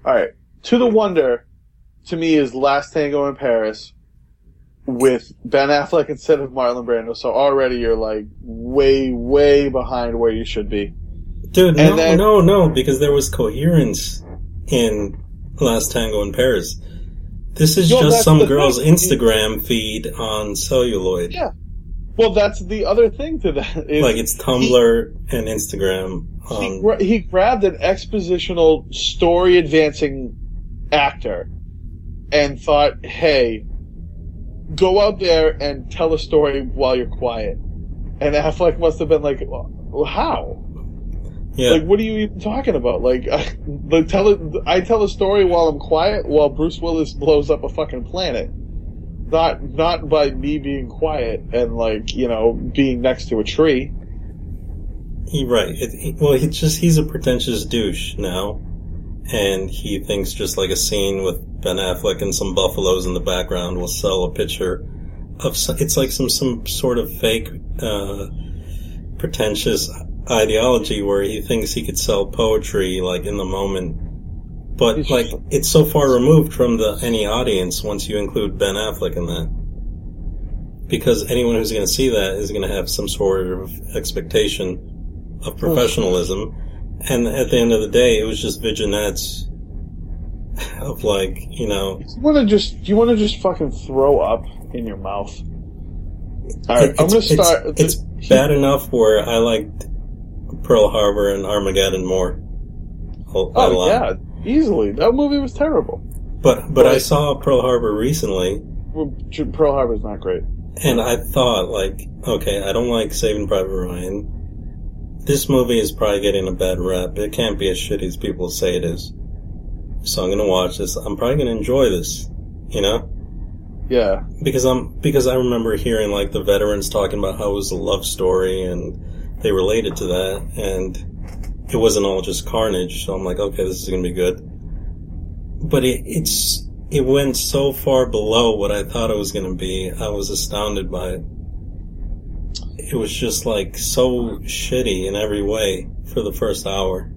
All right, To the Wonder, to me is Last Tango in Paris with Ben Affleck instead of Marlon Brando. So already you're like way way behind where you should be. Dude, And no, then- no, no, because there was coherence in Last Tango in Paris. This is just some girl's thing. Instagram feed on celluloid. Yeah. Well, that's the other thing to that. Is Like it's Tumblr and Instagram. he, Um, gra- he grabbed an expositional story advancing actor and thought, hey, go out there and tell a story while you're quiet. And Affleck must have been like, well, how? yeah, Like, what are you even talking about? Like, like tell it, I tell a story while I'm quiet, while Bruce Willis blows up a fucking planet. Not, not by me being quiet and like, you know, being next to a tree. he right. It, he, well, he just he's a pretentious douche now, and he thinks just like a scene with Ben Affleck and some buffaloes in the background will sell a picture of. It's like some some sort of fake, uh, pretentious ideology where he thinks he could sell poetry like in the moment. But like it's so far removed from the any audience once you include Ben Affleck in that. Because anyone who's going to see that is going to have some sort of expectation of professionalism. And at the end of the day, it was just vignettes of like, you know, You want to just, you want to just fucking throw up in your mouth. Alright, I'm gonna start. It's, it's bad enough where I liked Pearl Harbor and Armageddon more. Oh yeah, easily. That movie was terrible. But but I saw Pearl Harbor recently, Well, Pearl Harbor's not great. and I thought like, okay, I don't like Saving Private Ryan. This movie is probably getting a bad rap. It can't be as shitty as people say it is. So I'm gonna watch this. I'm probably gonna enjoy this. You know? Yeah, because I'm because I remember hearing like the veterans talking about how it was a love story and they related to that and it wasn't all just carnage. So I'm like, okay, this is gonna be good. But it, it's it went so far below what I thought it was gonna be. I was astounded by it. It was just like so shitty in every way for the first hour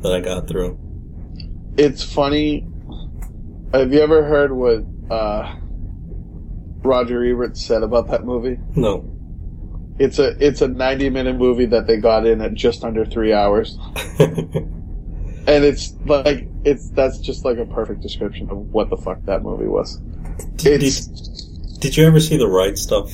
that I got through. It's funny. Have you ever heard what uh, Roger Ebert said about that movie? No. It's a it's a ninety minute movie that they got in at just under three hours, and it's like it's that's just like a perfect description of what the fuck that movie was. did, It's did you ever see the right stuff?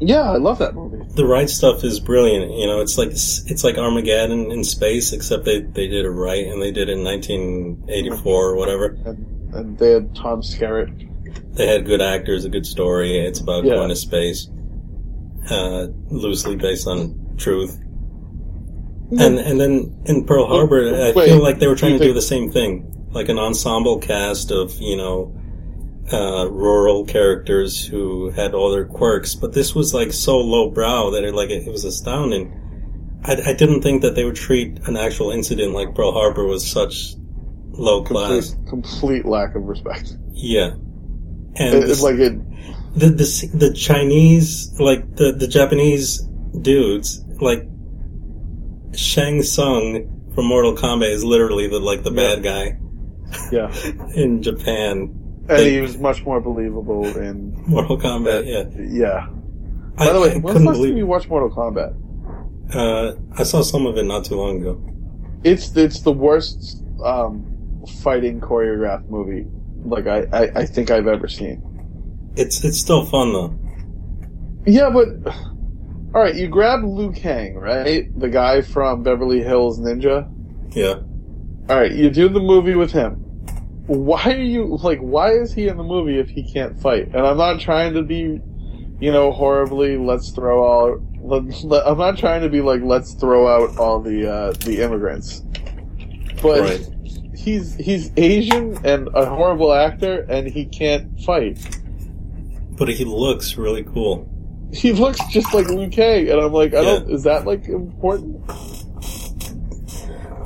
Yeah, I love that movie. The right stuff is brilliant. You know, it's like it's like Armageddon in space, except they they did it right and they did it in 1984 or whatever. And, and they had Tom Skerritt. They had good actors, a good story. It's about Yeah. going to space, uh, loosely based on truth. And and then in Pearl Harbor, I feel like they were trying to do the same thing, like an ensemble cast of you know uh, rural characters who had all their quirks. But this was like so lowbrow that it like it, was astounding. I, I didn't think that they would treat an actual incident like Pearl Harbor with such low class. Complete, complete lack of respect. Yeah, and It- this- like it. the the the Chinese like the the Japanese dudes like Shang Tsung from Mortal Kombat is literally the like the Yeah. bad guy Yeah, in Japan. And he was much more believable in. Mortal Kombat, yeah. Yeah. I, By the way, I when's the last time you watched Mortal Kombat? Uh, I saw some of it not too long ago. It's it's the worst um, fighting choreographed movie like I, I, I think I've ever seen. It's it's still fun though. Yeah, but all right, you grab Liu Kang, right? The guy from Beverly Hills Ninja. Yeah, All right, you do the movie with him. Why are you like? Why is he in the movie if he can't fight? And I'm not trying to be, you know, horribly. Let's throw all. Let, let- I'm not trying to be like let's throw out all the uh, the immigrants. But right. he's he's Asian and a horrible actor, and he can't fight. But he looks really cool. He looks just like Liu Kang, and I'm like, I don't. Is that like important?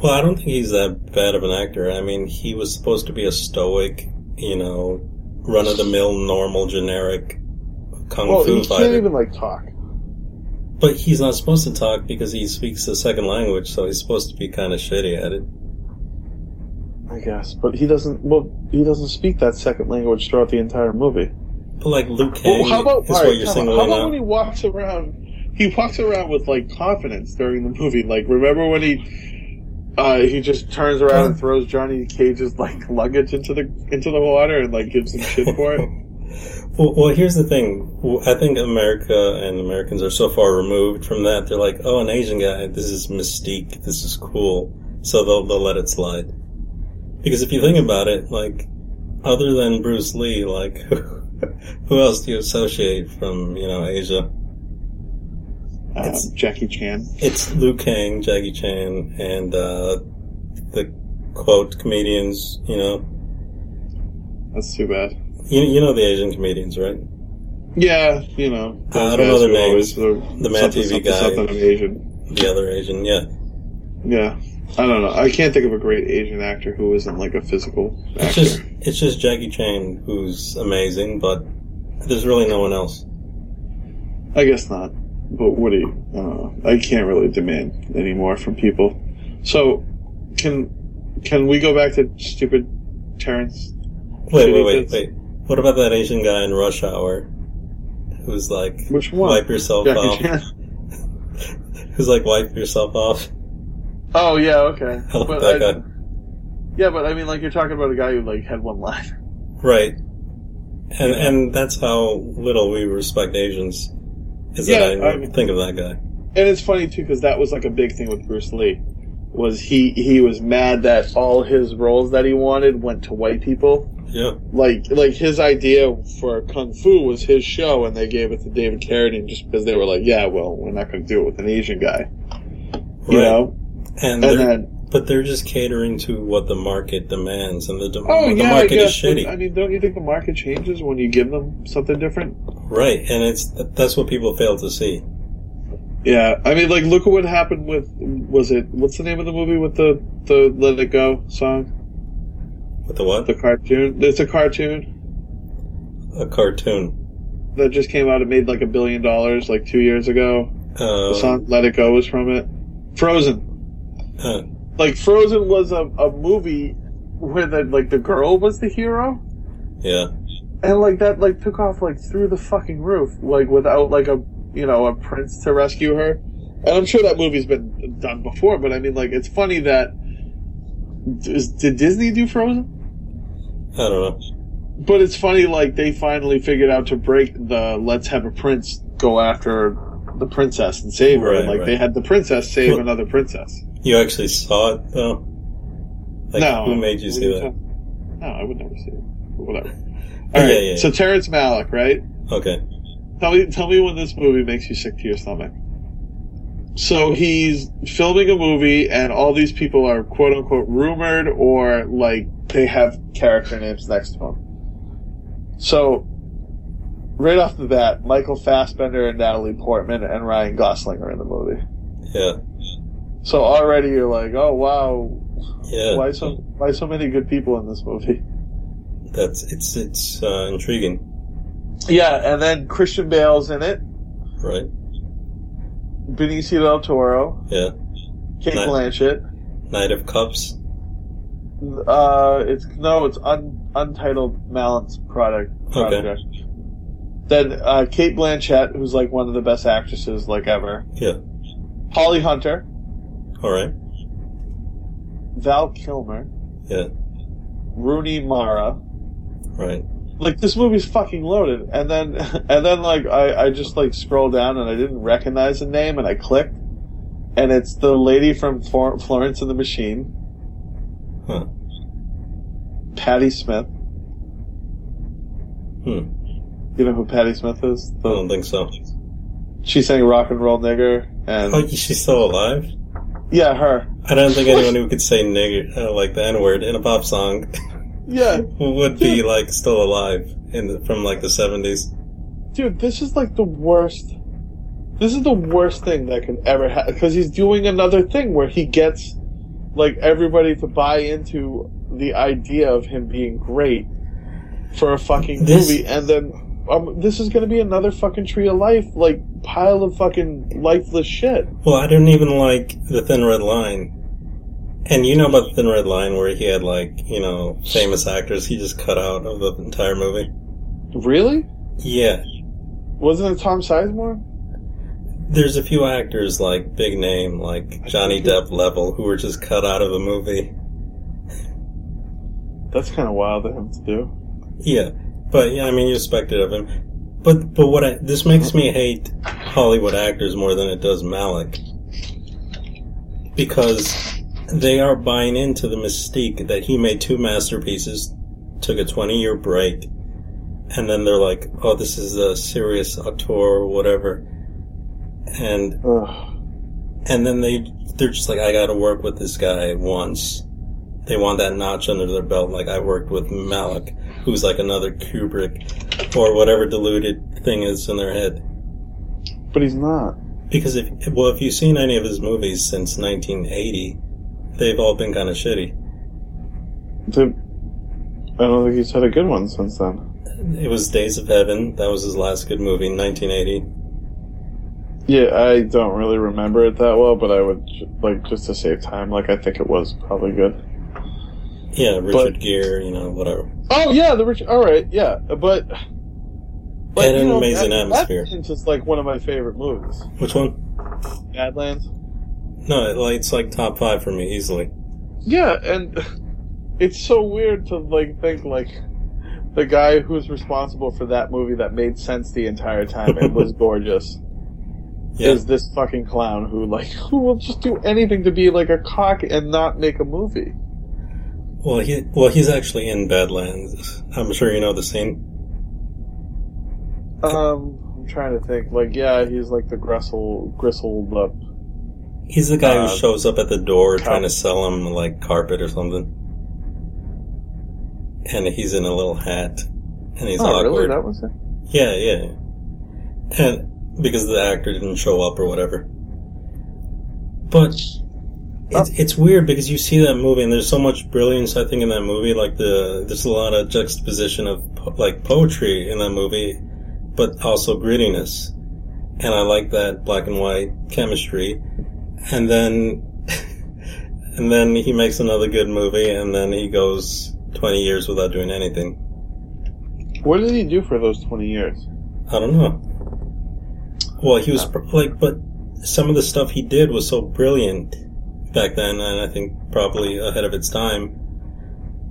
Well, I don't think he's that bad of an actor. I mean, he was supposed to be a stoic, you know, run of the mill, normal, generic kung fu. Well, fu he fighter. can't even like talk. But he's not supposed to talk because he speaks a second language, so he's supposed to be kind of shitty at it. I guess, but he doesn't. Well, he doesn't speak that second language throughout the entire movie. But like Luke Well, how about, is all what you're singling how about out. when he walks around? He walks around with like confidence during the movie. Like, remember when he uh, he just turns around and throws Johnny Cage's like luggage into the into the water and like gives him shit for it? Well, well, here's the thing. I think America and Americans are so far removed from that. They're like, oh, an Asian guy. This is mystique. This is cool. So they'll they'll let it slide. Because if you think about it, like, other than Bruce Lee, like, who else do you associate from you know Asia? Uh, It's- Jackie Chan. It's Liu Kang, Jackie Chan, and uh, the quote comedians. You know, That's too bad. you you know the Asian comedians, right? Yeah, you know. Uh, I don't know their always names. The Mad TV something, guy. Something, Asian. The other Asian, yeah. Yeah. I don't know. I can't think of a great Asian actor who isn't like a physical It's actor. just it's just Jackie Chan who's amazing, but there's really no one else. I guess not. But what do you? I. I can't really demand any more from people. So, can can we go back to stupid Terrence? Wait, wait, wait, wait. What about that Asian guy in Rush Hour? Who's like Which one? wipe yourself Jackie off? Who's like wipe yourself off? Oh yeah, okay. I like But that I- guy. Yeah, but I mean, like you're talking about a guy who like had one line. Right. And and that's how little we respect Asians. Is Yeah, that I, I mean- think of that guy. And it's funny too because that was like a big thing with Bruce Lee. Was he he was mad that all his roles that he wanted went to white people. Yeah. Like like his idea for kung fu was his show, and they gave it to David Carradine just because they were like, yeah, well, we're not going to do it with an Asian guy, you know. And, And then but they're just catering to what the market demands, and the, de- oh the yeah, I market guess. is shitty. I mean, don't you think the market changes when you give them something different? Right, and it's that's what people fail to see. Yeah, I mean, like, look at what happened with was it what's the name of the movie with the the Let It Go song, With the what? the cartoon? It's a cartoon. A cartoon. that just came out? It made like a billion dollars like two years ago. Uh, The song "Let It Go" was from it. Frozen. Like Frozen was a, a movie where the like the girl was the hero, yeah. and like that like took off like through the fucking roof, like without like a you know a prince to rescue her. And I'm sure that movie's been done before, but I mean like it's funny that is, did Disney do Frozen? I don't know. But it's funny, like they finally figured out to break the "let's have a prince go after the princess and save her." Right, and, like right. they had the princess save another princess. You actually saw it though. Like, no, who made you see that? No, I would never see it. Whatever. Yeah, All right. yeah, So Terrence Malick, right? Okay. Tell me, tell me when this movie makes you sick to your stomach. So he's filming a movie, and all these people are quote unquote rumored, or like they have character names next to them. So, right off the bat, Michael Fassbender and Natalie Portman and Ryan Gosling are in the movie. Yeah. So already you're like, oh wow, Yeah. why so why so many good people in this movie? That's it's it's uh, intriguing, Yeah, and then Christian Bale's in it, right? Benicio del Toro, Yeah. Cate Nice. Blanchett. Knight of Cups. Uh, it's no, it's un, untitled Mallon's product Okay. Then uh, Cate Blanchett, who's like one of the best actresses like ever. Yeah. Holly Hunter, All right. Val Kilmer, Yeah. Rooney Mara. Right. Like this movie's fucking loaded, and then and then like I I just like scroll down and I didn't recognize the name, and I clicked, and it's the lady from Flor- Florence and the Machine, Huh. Patti Smith. Hmm. You know who Patti Smith is? I don't think so. she sang "Rock and Roll Nigger," and Oh, she's still alive? Yeah, her. I don't think anyone who could say nigger uh, like the N word in a pop song Yeah, would be like still alive in the, from like the seventies. dude, this is like the worst. This is the worst thing that can ever happen because he's doing another thing where he gets like everybody to buy into the idea of him being great for a fucking This- movie, and then um, this is going to be another fucking tree of life, like pile of fucking lifeless shit. Well, I didn't even like the Thin Red Line. And you know about the Thin Red Line where he had like, you know, famous actors he just cut out of the entire movie? Really? Yeah. Wasn't it Tom Sizemore? There's a few actors like big name, like Johnny Depp level, who were just cut out of the movie. That's kind of wild of him to do. Yeah. But yeah, I mean, you expect it of him. But, but what I, this makes me hate Hollywood actors more than it does Malick. Because they are buying into the mystique that he made two masterpieces, took a 20 year break, and then they're like, oh, this is a serious auteur or whatever. And, Ugh. and then they, they're just like, I gotta work with this guy once. They want that notch under their belt, like I worked with Malick, who's like another Kubrick, or whatever deluded thing is in their head. But he's not. Because if, well, if you've seen any of his movies since 1980, they've all been kind of shitty. The, I don't think he's had a good one since then. It was Days of Heaven, that was his last good movie in 1980. Yeah, I don't really remember it that well, but I would like just to save time. Like I think it was probably good. Yeah, Richard Gere, you know, whatever. Oh yeah, the Richard. All right, yeah, but. but Had an amazing that- atmosphere. That's just like one of my favorite movies. Which one? Badlands. No, it's like top five for me, easily. Yeah, and it's so weird to like think like the guy who's responsible for that movie that made sense the entire time and was gorgeous Yeah. is this fucking clown who like who will just do anything to be like a cock and not make a movie. Well, he, well, he's actually in Badlands. I'm sure you know the scene. Um, I'm trying to think. Like, yeah, he's like the gristle, gristled up. He's the guy Uh, who shows up at the door trying to sell him like carpet or something. And he's in a little hat. And he's oh, awkward. really? That was it. Yeah, yeah. And because the actor didn't show up or whatever. But it's it's weird because you see that movie and there's so much brilliance I think in that movie. Like the there's a lot of juxtaposition of po- like poetry in that movie, but also grittiness. And I like that black and white chemistry. And then, and then he makes another good movie and then he goes 20 years without doing anything. What did he do for those 20 years? I don't know. Well, he was uh, like, but some of the stuff he did was so brilliant back then, and I think probably ahead of its time.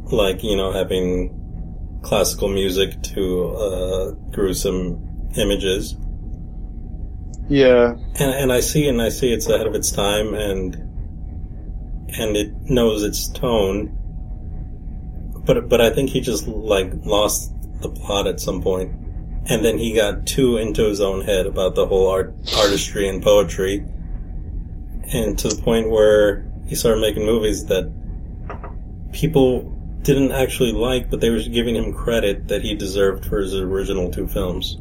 Like, you know, having classical music to uh, gruesome images. Yeah. And, and I see, and I see it's ahead of its time, and and it knows its tone. But but I think he just like lost the plot at some point, and then he got too into his own head about the whole art artistry and poetry, and to the point where he started making movies that people didn't actually like, but they were giving him credit that he deserved for his original two films.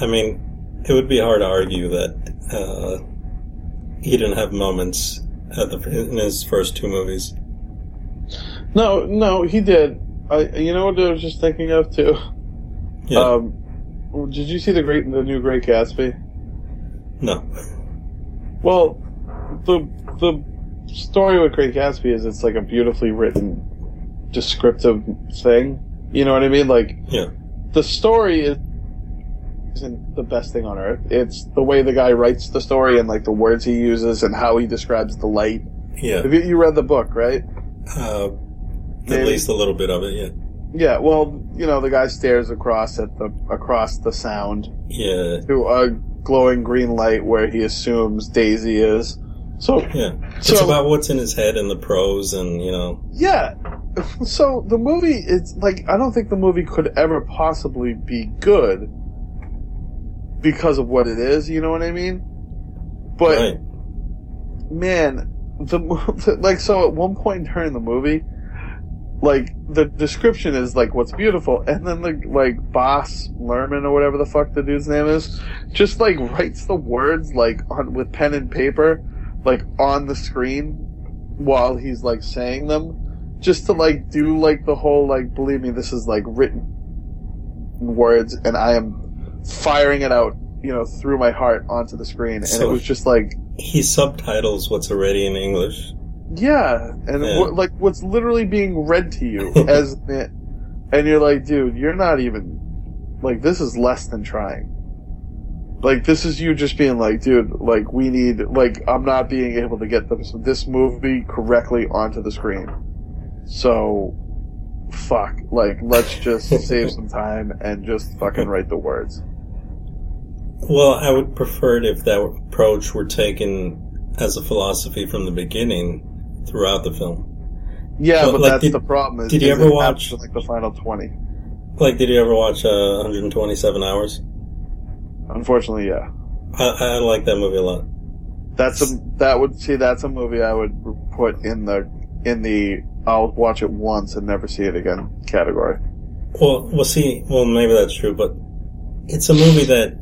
I mean, it would be hard to argue that uh, he didn't have moments the, in his first two movies. No, no, he did. I, you know what I was just thinking of too. Yeah. Um, did you see the great, the new Great Gatsby? no. Well, the the story with Great Gatsby is it's like a beautifully written, descriptive thing. You know what I mean? Like Yeah. the story is isn't the best thing on earth. It's the way the guy writes the story and like the words he uses and how he describes the light. Yeah. Have you, you read the book, right? Uh, at Maybe. least a little bit of it. Yeah. Yeah. Well, you know, the guy stares across at the across the sound Yeah. to a glowing green light where he assumes Daisy is. So Yeah. It's So- about what's in his head and the prose, and you know. yeah. So the movie is like I don't think the movie could ever possibly be good because of what it is. You know what I mean? But right. man, the like so at one point during the movie, like the description is like what's beautiful, and then the like Baz Luhrmann or whatever the fuck the dude's name is, just like writes the words like on with pen and paper, like on the screen while he's like saying them, just to like do like the whole like believe me this is like written words, and I am firing it out. You know, through my heart onto the screen, and it was just like, He subtitles what's already in English. Yeah, and Yeah. What, like what's literally being read to you as it, and you're like, dude, you're not even like this is less than trying. Like this is you just being like, dude, like we need like I'm not being able to get this this movie correctly onto the screen. So fuck, like let's just save some time and just fucking write the words. Well, I would prefer it if that approach were taken as a philosophy from the beginning throughout the film. Yeah, Well, but like, that's did- the problem. Is, did you ever watch- like the final twenty? Like, did you ever watch uh, 127 Hours? Unfortunately, yeah. I, I like that movie a lot. That's a that would see that's a movie I would put in the in the I'll watch it once and never see it again category. Well, we'll see. Well, maybe that's true, but it's a movie that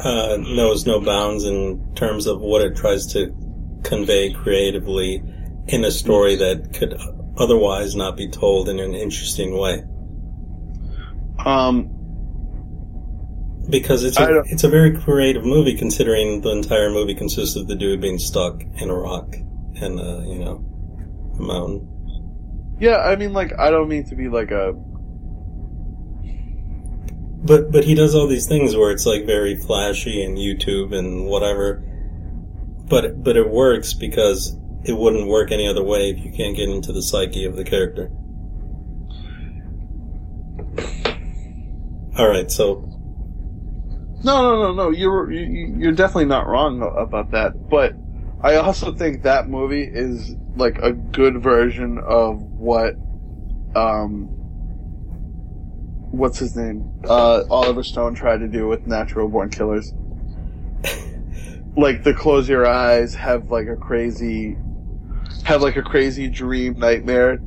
uh, knows no bounds in terms of what it tries to convey creatively in a story that could otherwise not be told in an interesting way. Um, Because it's a, it's a very creative movie, considering the entire movie consists of the dude being stuck in a rock and uh, you know a mountain. yeah, I mean, like I don't mean to be like a But but he does all these things where it's like very flashy and YouTube and whatever. But but it works because it wouldn't work any other way if you can't get into the psyche of the character. All right, so no, no, no, no. You're you, you're definitely not wrong about that, but I also think that movie is like a good version of what um what's his name uh Oliver Stone tried to do with Natural Born Killers. Like the close your eyes, have like a crazy, have like a crazy dream nightmare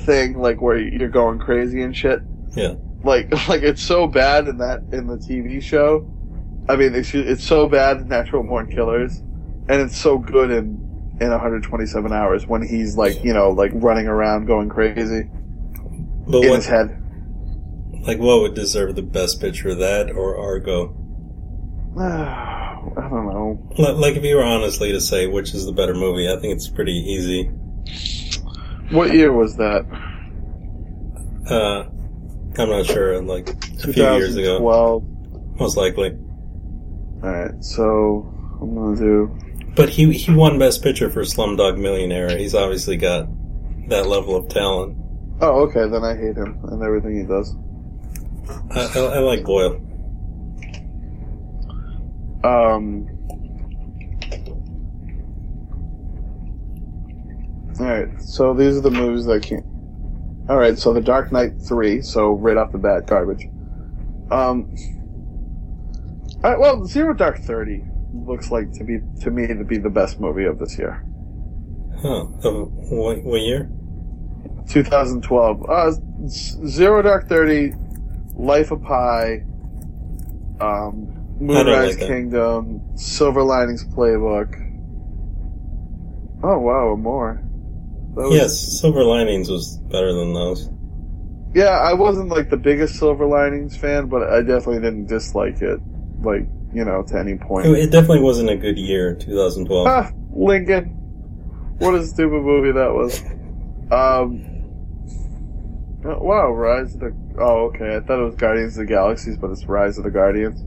thing, like where you're going crazy and shit. yeah, Like, like it's so bad in that in the TV show. I mean, it's, it's so bad in Natural Born Killers, and it's so good in in 127 hours when he's like, you know, like running around going crazy But in what, his head. like, what would deserve the best picture, that or Argo? I don't know. Like, if you were honestly to say which is the better movie, I think it's pretty easy. What year was that? Uh, I'm not sure. Like a few years ago, 2012. most likely. Alright, so I'm gonna do. But he he won Best Picture for Slumdog Millionaire. He's obviously got that level of talent. Oh, okay, then I hate him and everything he does. I, I, I like Boyle. Um. Alright, so these are the movies that can't. Alright, so The Dark Knight 3, so right off the bat, garbage. Um. Alright, well, Zero Dark 30 looks like to be, to me, to be the best movie of this year. Huh? Of what, what year? 2012. Uh, Zero Dark 30, Life of Pi, um, Moonrise like that. Kingdom, Silver Linings Playbook. Oh wow, more. Was- Yes, Silver Linings was better than those. Yeah, I wasn't like the biggest Silver Linings fan, but I definitely didn't dislike it, like you know, to any point. It, it definitely wasn't a good year, 2012. Ah, Lincoln. What a stupid movie that was. Um. oh, Wow, Rise of the. Oh, okay. I thought it was Guardians of the Galaxies, but it's Rise of the Guardians.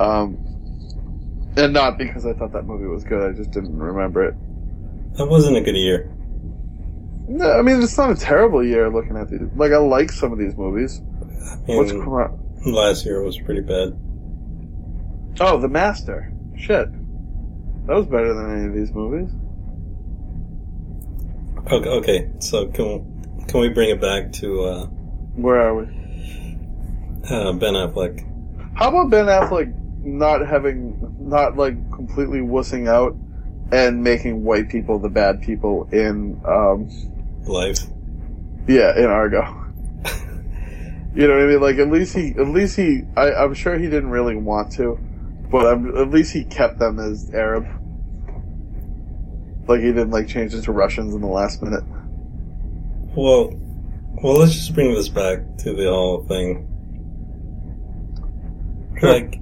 Um. And not because I thought that movie was good, I just didn't remember it. That wasn't a good year. No, I mean, it's not a terrible year looking at these. Like, I like some of these movies. I What's mean, come out? last year was pretty bad. Oh, The Master. Shit. That was better than any of these movies. Okay, okay. So can can we bring it back to uh, Where are we? uh, Ben Affleck? How about Ben Affleck not having, not like completely wussing out and making white people the bad people in, um, Life. yeah, in Argo. you know what I mean? Like at least he, at least he, I, I'm sure he didn't really want to, but I'm, at least he kept them as Arab. Like he didn't like change it to Russians in the last minute. Well, well, let's just bring this back to the whole thing. Sure. Like,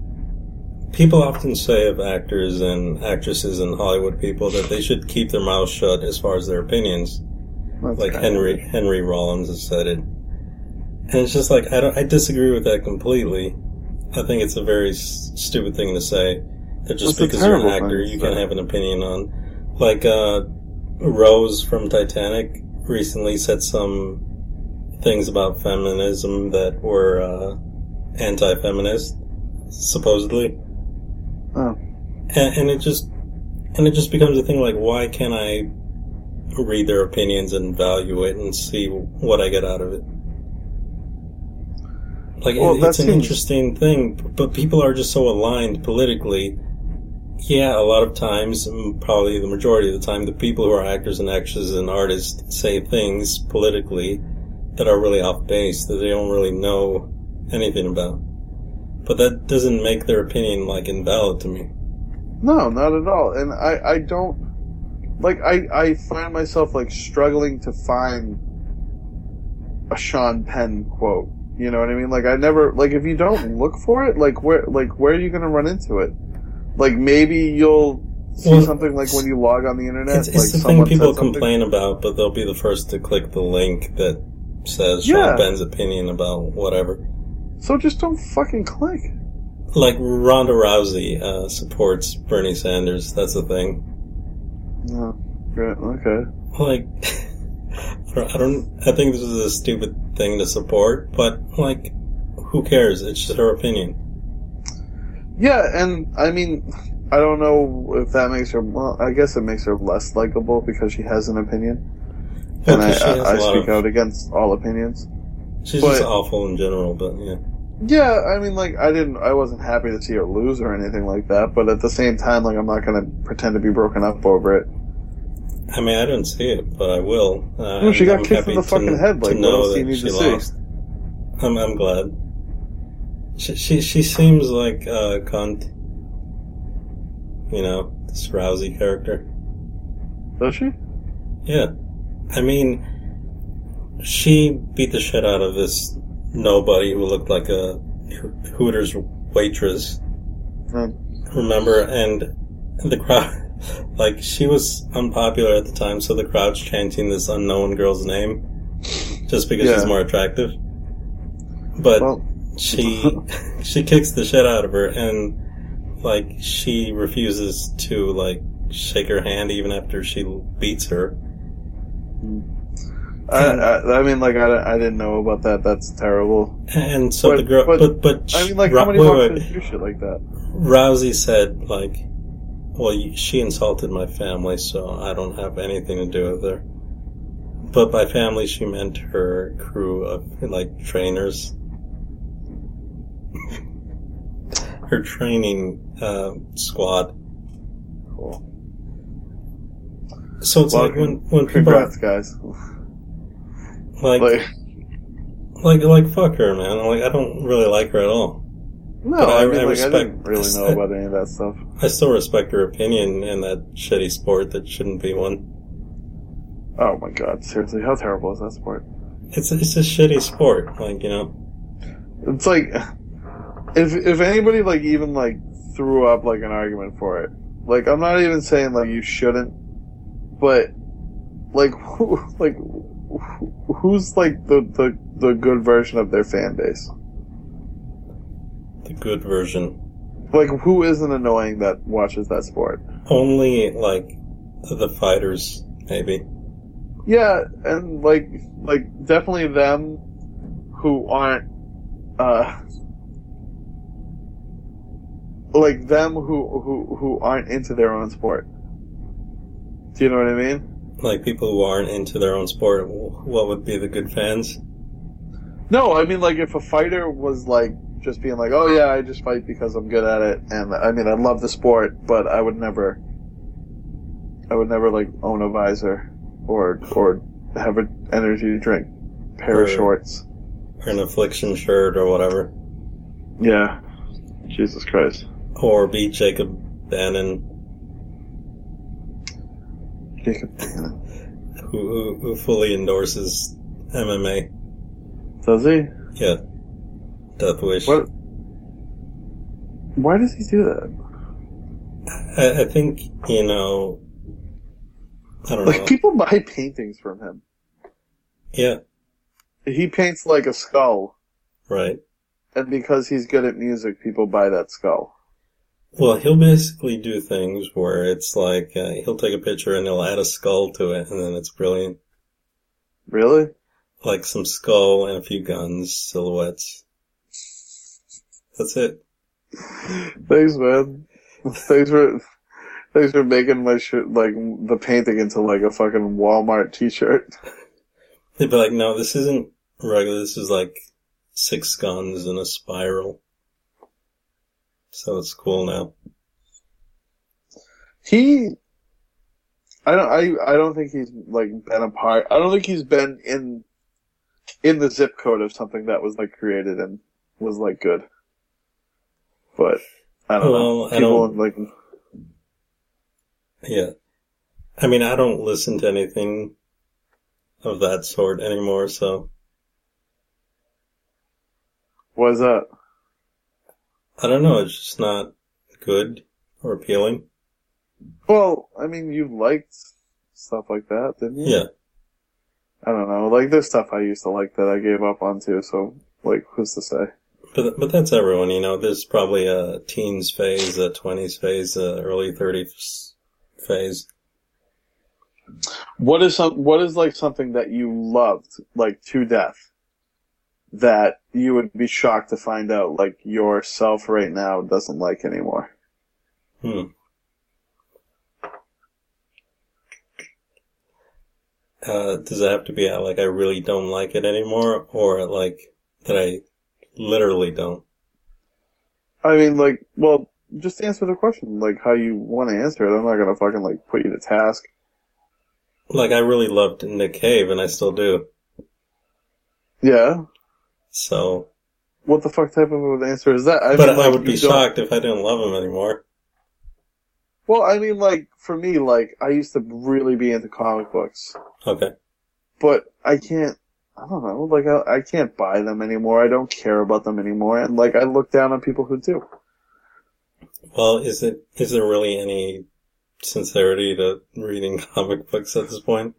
people often say of actors and actresses and Hollywood people that they should keep their mouths shut as far as their opinions. That's Like Henry Henry Rollins has said it, and it's just like I don't. I disagree with that completely. I think it's a very s- stupid thing to say. That just a because you're an thing actor, you say. can have an opinion on. Like uh, Rose from Titanic recently said some things about feminism that were uh, anti-feminist, supposedly. And, and it just and it just becomes a thing like why can't I read their opinions and value it and see what I get out of it? Like Well, it, it's an seems- interesting thing, but people are just so aligned politically. Yeah, a lot of times, probably the majority of the time, the people who are actors and actresses and artists say things politically that are really off base that they don't really know anything about. But that doesn't make their opinion like invalid to me. No, not at all. And I, I don't like I, I find myself like struggling to find a Sean Penn quote. You know what I mean? Like I never like if you don't look for it, like where like where are you gonna run into it? Like maybe you'll see Well, something like when you log on the internet. It's, it's like the thing people complain about, but they'll be the first to click the link that says Sean Yeah. Penn's opinion about whatever. So just don't fucking click. Like Ronda Rousey uh, supports Bernie Sanders. That's the thing. No. Great. Okay. Like, I don't, I think this is a stupid thing to support, but like, who cares? It's just her opinion. Yeah, and I mean, I don't know if that makes her. Well, I guess it makes her less likable because she has an opinion, and I, Because she has I, I speak of- out against all opinions. She's but- just awful in general, but yeah. Yeah, I mean, like I didn't, I wasn't happy to see her lose or anything like that. But at the same time, like I'm not gonna pretend to be broken up over it. I mean, I didn't see it, but I will. Uh, No, she got I'm kicked in the to- fucking head, like, to what know else do that need she to see? lost. I'm, I'm glad. She, she she seems like a cunt. You know, this Rousey character. Does she? Yeah. I mean, she beat the shit out of this nobody who looked like a Hooters waitress. Hmm. Remember? And the crowd, like, she was unpopular at the time, so the crowd's chanting this unknown girl's name just because she's more attractive. But Well, she she kicks the shit out of her and like she refuses to like shake her hand even after she beats her I, I, I mean, like, I, I didn't know about that. That's terrible. and so But- the girl but- but but, I mean, like, Ro- how many wait, wait. do shit like that? Rousey said like well she insulted my family so I don't have anything to do with her but by family she meant her crew of like trainers her training uh, squad Cool. so it's Well, like when when people Congrats, guys. Like Like, Like, like, fuck her, man. Like, I don't really like her at all. no, I- I, mean, I like, I respect- didn't really know about any of that stuff. I still respect her opinion in that shitty sport that shouldn't be one. Oh my god, seriously, how terrible is that sport? It's it's a shitty sport. Like, you know, It's like, if if anybody like even like threw up like an argument for it, like I'm not even saying like you shouldn't, but like like who's like the the the good version of their fan base? the good version. Like who isn't annoying that watches that sport? Only like the fighters, maybe. Yeah, and like like definitely them who aren't uh like them who who who aren't into their own sport. Do you know what I mean? Like people who aren't into their own sport. What would be the good fans? No, I mean like if a fighter was like just being like, "Oh yeah, I just fight because I'm good at it," and I mean I love the sport, but I would never, I would never like own a visor or or have an energy drink, pair of shorts. Or an affliction shirt or whatever. Yeah. Jesus Christ. Or be Jacob Bannon, Jacob. who, who, who fully endorses MMA. Does he? Yeah. Deathwish. What? Why does he do that? I, I think, you know, I don't know. Like people buy paintings from him. yeah, He paints like a skull, right. and because he's good at music, people buy that skull. Well, he'll basically do things where it's like, uh, he'll take a picture and he'll add a skull to it and then it's brilliant. Really? Like some skull and a few guns, silhouettes. That's it. Thanks, man. Thanks for thanks for making my shirt like the painting into like a fucking Walmart T-shirt. They'd be like, no, this isn't regular, this is like six guns in a spiral. So it's cool now. He, I don't, I, I don't think he's like been a part. I don't think he's been in, in the zip code of something that was like created and was like good. But I don't know. Well, I People don't- like Yeah. I mean, I don't listen to anything of that sort anymore, so what is that? I don't know, it's just not good or appealing. Well, I mean, you liked stuff like that, didn't you? Yeah. I don't know. Like there's stuff I used to like that I gave up on too. So like, who's to say? But but that's everyone, you know. There's probably a teens phase, a twenties phase, a early thirties phase. What is some? What is like something that you loved like to death that you would be shocked to find out like yourself right now doesn't like anymore? Hmm. Uh, does it have to be uh, like I really don't like it anymore, or like that I literally don't? I mean, like, well, just answer the question like how you want to answer it. I'm not gonna fucking like put you to task. Like I really loved Nick Cave, and I still do. Yeah. So, What the fuck type of an answer is that? I but mean, I would be shocked if I didn't love him anymore. Well, I mean, like for me, like I used to really be into comic books, Okay. but I can't. I don't know. Like I, I can't buy them anymore. I don't care about them anymore, and like I look down on people who do. Well, is it is there really any sincerity to reading comic books at this point?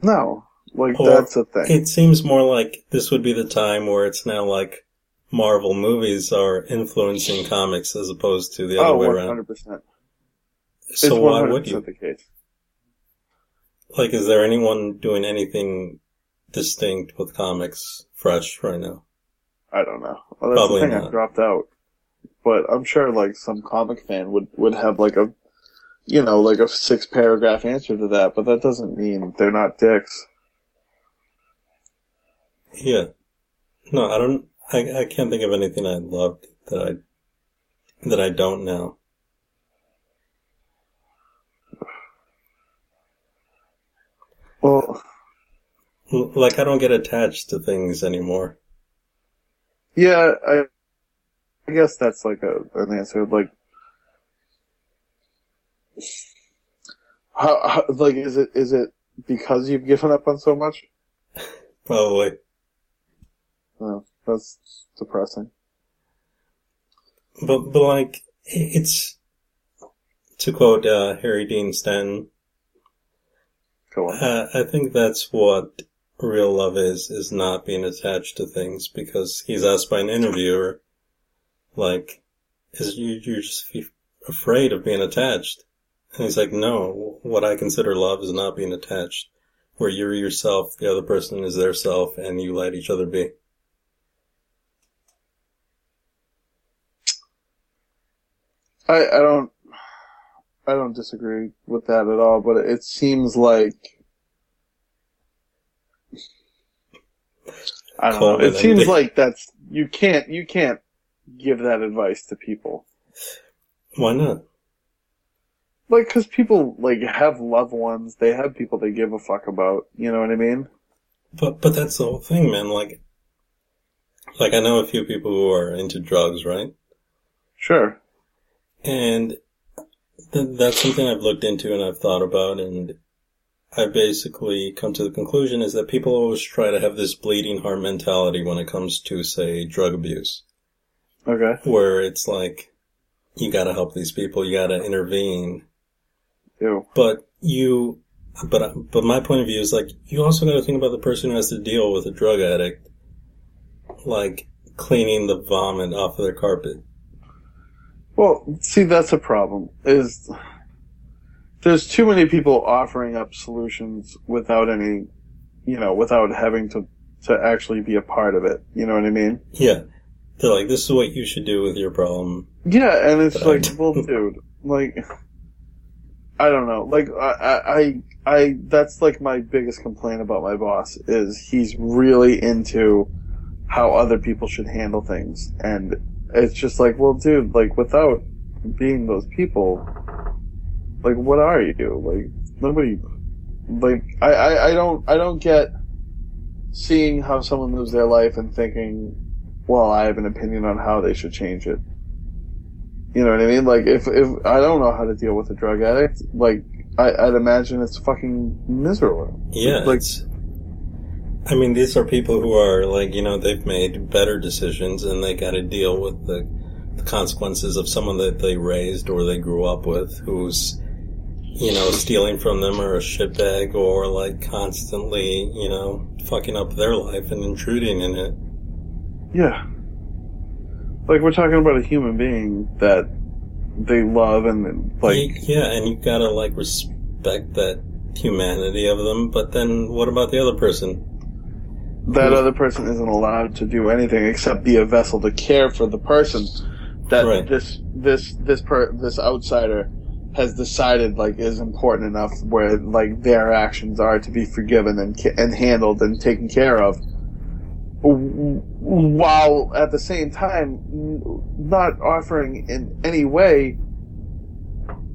No, like Or that's a thing. It seems more like this would be the time where it's now like Marvel movies are influencing comics as opposed to the other oh, way around. hundred percent. So It's why would you? the case. Like, is there anyone doing anything distinct with comics fresh right now? I don't know. Well, that's Probably the thing. not. I dropped out, but I'm sure like some comic fan would would have like a, you know, like a six paragraph answer to that. But that doesn't mean they're not dicks. Yeah. No, I don't. I I can't think of anything I loved that I that I don't now. Well, Like I don't get attached to things anymore. yeah, I, I guess that's like a an answer. Like, how, how like is it is it because you've given up on so much? Probably. No, that's depressing. But but like it's to quote uh, Harry Dean Stanton. Go on. Uh, I think that's what real love is, is not being attached to things because he's asked by an interviewer, like, is you, you're just afraid of being attached. And he's like, no, what I consider love is not being attached, where you're yourself, the other person is their self, and you let each other be. I, I don't I don't disagree with that at all, but it seems like I don't Call know. it seems like that's you can't you can't give that advice to people. Why not? Like cuz people like have loved ones, they have people they give a fuck about, you know what I mean? But, but that's the whole thing, man. Like, like I know a few people who are into drugs, right? Sure. And th- that's something I've looked into and I've thought about, and I basically come to the conclusion is that people always try to have this bleeding heart mentality when it comes to, say, drug abuse, Okay. where it's like, you gotta help these people, you gotta intervene, Ew. but you, but, but my point of view is like, you also gotta think about the person who has to deal with a drug addict, like, cleaning the vomit off of their carpet. Well, see, that's a problem. Is there's too many people offering up solutions without any, you know, without having to to actually be a part of it. You know what I mean? Yeah. They're like, this is what you should do with your problem. Yeah, and it's But like, well, dude, like, I don't know. Like, I, I, I, that's like my biggest complaint about my boss is he's really into how other people should handle things, and it's just like, well, dude, like, without being those people, like, what are you? Like, nobody, like, I, I, I don't, I don't get seeing how someone lives their life and thinking, well, I have an opinion on how they should change it. You know what I mean? Like, if, if, I don't know how to deal with a drug addict, like, I, I'd imagine it's fucking miserable. Yeah. Like- it's, I mean, these are people who are like, you know, they've made better decisions and they gotta deal with the, the consequences of someone that they raised or they grew up with who's, you know, stealing from them or a shitbag or like constantly, you know, fucking up their life and intruding in it. Yeah. Like, we're talking about a human being that they love and, like, yeah, and you've gotta like respect that humanity of them, but then what about the other person? That other person isn't allowed to do anything except be a vessel to care for the person that Right. this this this per this outsider has decided like is important enough where like their actions are to be forgiven and and handled and taken care of while at the same time not offering in any way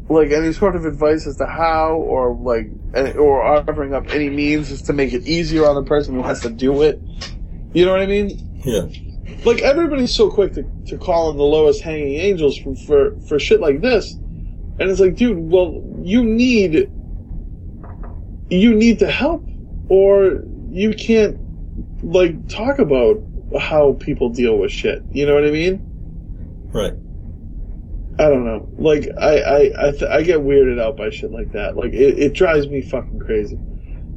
like any sort of advice as to how or like or offering up any means just to make it easier on the person who has to do it you know what i mean Yeah. like everybody's so quick to, to call on the lowest hanging angels for, for for shit like this And it's like, dude, well, you need, you need to help, or you can't, like, talk about how people deal with shit. You know what I mean? Right. I don't know. Like, I, I, I, th- I get weirded out by shit like that. Like, it, it drives me fucking crazy.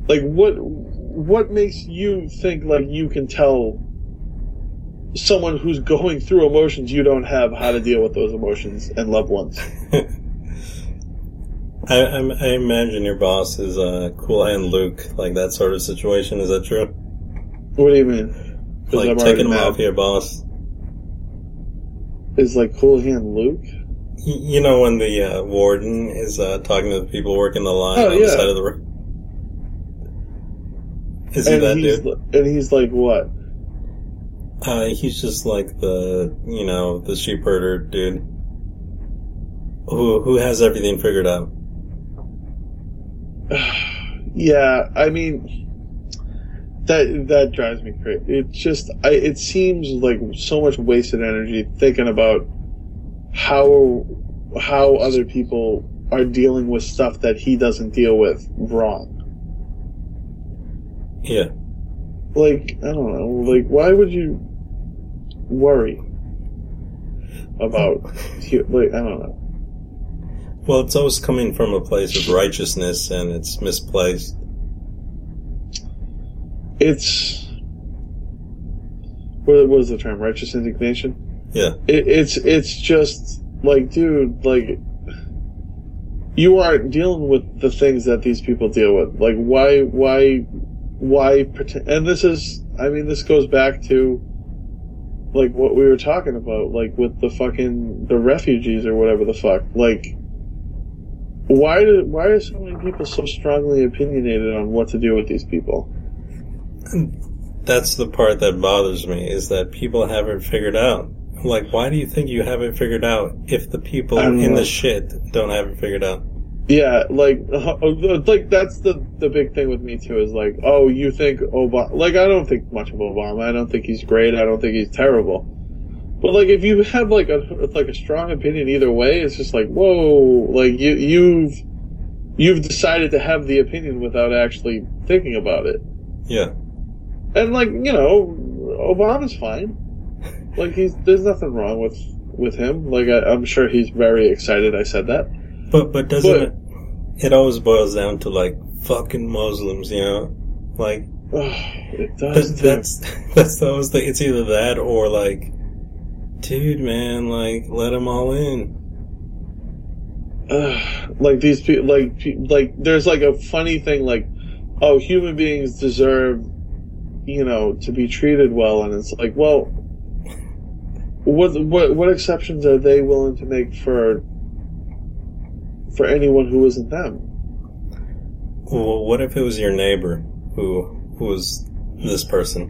Like, what, what makes you think, like, you can tell someone who's going through emotions you don't have how to deal with those emotions and loved ones? I, I, I imagine your boss is uh, Cool Hand Luke, like that sort of situation. Is that true? What do you mean? Like I'm taking him mad. off your boss. Is like Cool Hand Luke? You know when the uh, warden is uh, talking to the people working the line Oh, on yeah. the side of the road? Is he and that he's, dude? and he's like, what? Uh, he's just like the, you know, the sheep herder dude. Who, who has everything figured out. Yeah, I mean, that that drives me crazy. It just, I, it seems like so much wasted energy thinking about how how other people are dealing with stuff that he doesn't deal with wrong. Yeah. Like, I don't know. Like, why would you worry about? Like, I don't know. Well, it's always coming from a place of righteousness and it's misplaced. It's what, what is the term? Righteous indignation. Yeah. It, it's it's just like, dude, like you aren't dealing with the things that these people deal with. Like, why, why, why pretend? And this is, I mean, this goes back to like what we were talking about, like with the fucking the refugees or whatever the fuck. Like, why do why are so many people so strongly opinionated on what to do with these people? That's the part that bothers me is that people haven't figured out. Like, why do you think you have it figured out if the people in know. the shit don't have it figured out? Yeah, like, uh, like that's the the big thing with me too. Is like, oh, you think Obama? Like, I don't think much of Obama. I don't think he's great. I don't think he's terrible. But like, if you have like a like a strong opinion either way, it's just like, whoa, like you you've you've decided to have the opinion without actually thinking about it. Yeah. And like, you know, Obama's fine. Like, he's there's nothing wrong with with him. Like, I, I'm sure he's very excited. I said that. But, but doesn't But- it, it always boils down to like fucking Muslims, you know? Like, it does. that's, that's always the, it's either that or like, dude, man, like, let them all in. Ugh, like these people, like like there's like a funny thing, like oh, human beings deserve, you know, to be treated well, and it's like, well, what what what exceptions are they willing to make for for anyone who isn't them? Well, what if it was your neighbor who, who was this person?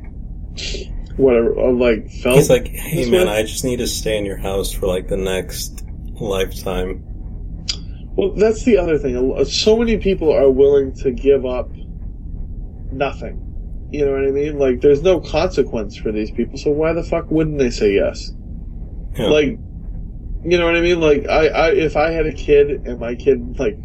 Whatever, or like felt. He's like, hey man, way? I just need to stay in your house for like the next lifetime. Well, that's the other thing. So many people are willing to give up nothing. You know what I mean? Like, there's no consequence for these people, so why the fuck wouldn't they say yes? Yeah. Like, you know what I mean? Like, I, I, if I had a kid and my kid, like,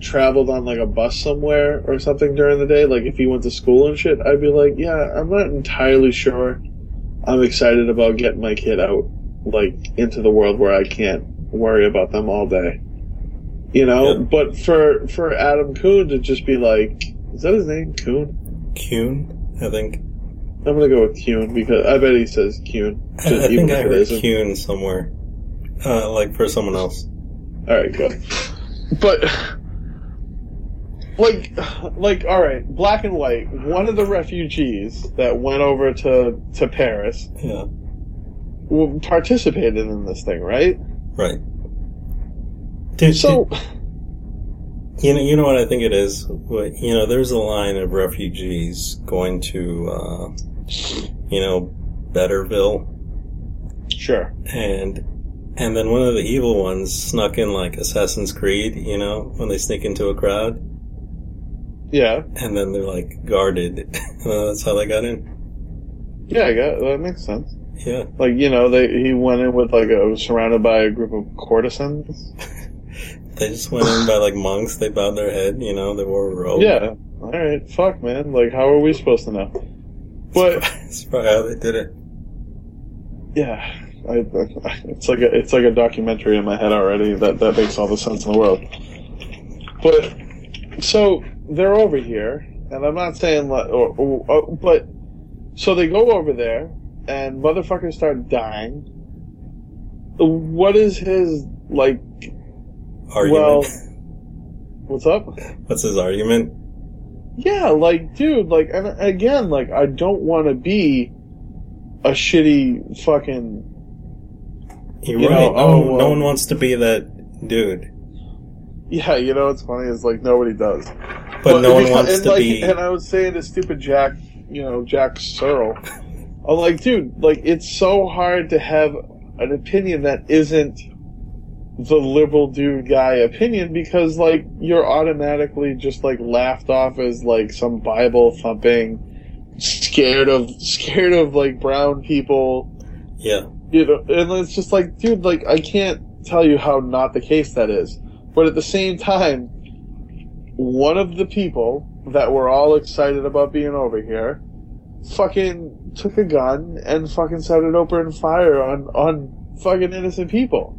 traveled on, like, a bus somewhere or something during the day, like, if he went to school and shit, I'd be like, yeah, I'm not entirely sure I'm excited about getting my kid out, like, into the world where I can't worry about them all day. You know? Yeah. But for, for Adam Kuhn to just be like, is that his name? Kuhn? Kuhn, I think. I'm gonna go with Kuhn because I bet he says Kuhn. I, I think I heard. Kuhn somewhere. Uh, like for someone else. All right, good. But like, like, all right, black and white. One of the refugees that went over to to Paris Yeah. participated in this thing, right? Right. Dude, So, dude, you know, you know what I think it is. You know, there's a line of refugees going to, uh, you know, Betterville, sure. and and then one of the evil ones snuck in like Assassin's Creed. You know, when they sneak into a crowd, Yeah, and then they're like guarded. that's how they got in. yeah, I got that makes sense. Yeah. Like, you know, they he went in with like a was surrounded by a group of courtesans. They just went in by like monks. They bowed their head. You know, they wore a robe. Yeah. All right. Fuck, man. Like, how are we supposed to know? But That's probably how they did it. yeah, I, I, it's like a it's like a documentary in my head already. That that makes all the sense in the world. But so they're over here, and I'm not saying like, or, or, or- but so they go over there, and motherfuckers start dying. What is his like? Argument. Well, what's up? What's his argument? Yeah, like, dude, like, and again, like, I don't want to be a shitty fucking. You're You right. know, no, oh, one, no one wants to be that dude. Yeah, you know what's funny is like nobody does. But, no one because- wants to like, be. And I was saying to stupid Jack, you know, Jack Searle, I'm like, dude, like, it's so hard to have an opinion that isn't the liberal dude guy opinion because, like, you're automatically just like laughed off as like some Bible thumping, scared of scared of like brown people. yeah. You know, and it's just like, dude, like, I can't tell you how not the case that is. But at the same time, one of the people that were all excited about being over here fucking took a gun and fucking started opening fire on, on fucking innocent people.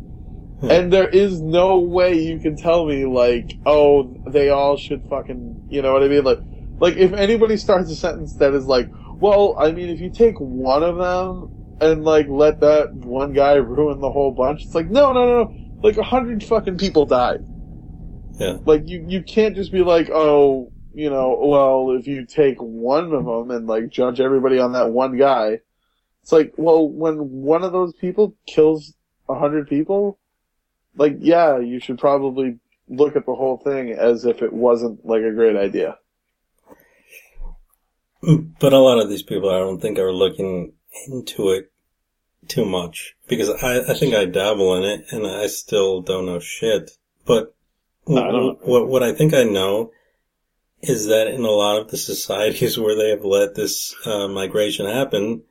Hmm. And there is no way you can tell me, like, oh, they all should fucking, you know what I mean? Like, like, if anybody starts a sentence that is like, well, I mean, if you take one of them and like let that one guy ruin the whole bunch, it's like, no, no, no, no. Like a hundred fucking people died. Yeah. Like you, you can't just be like, oh, you know, well, if you take one of them and like judge everybody on that one guy, it's like, well, when one of those people kills a hundred people, like, yeah, you should probably look at the whole thing as if it wasn't like a great idea. But a lot of these people, I don't think, are looking into it too much because I, I think I dabble in it and I still don't know shit. But No, I don't- what what I think I know is that in a lot of the societies where they have let this uh, migration happen,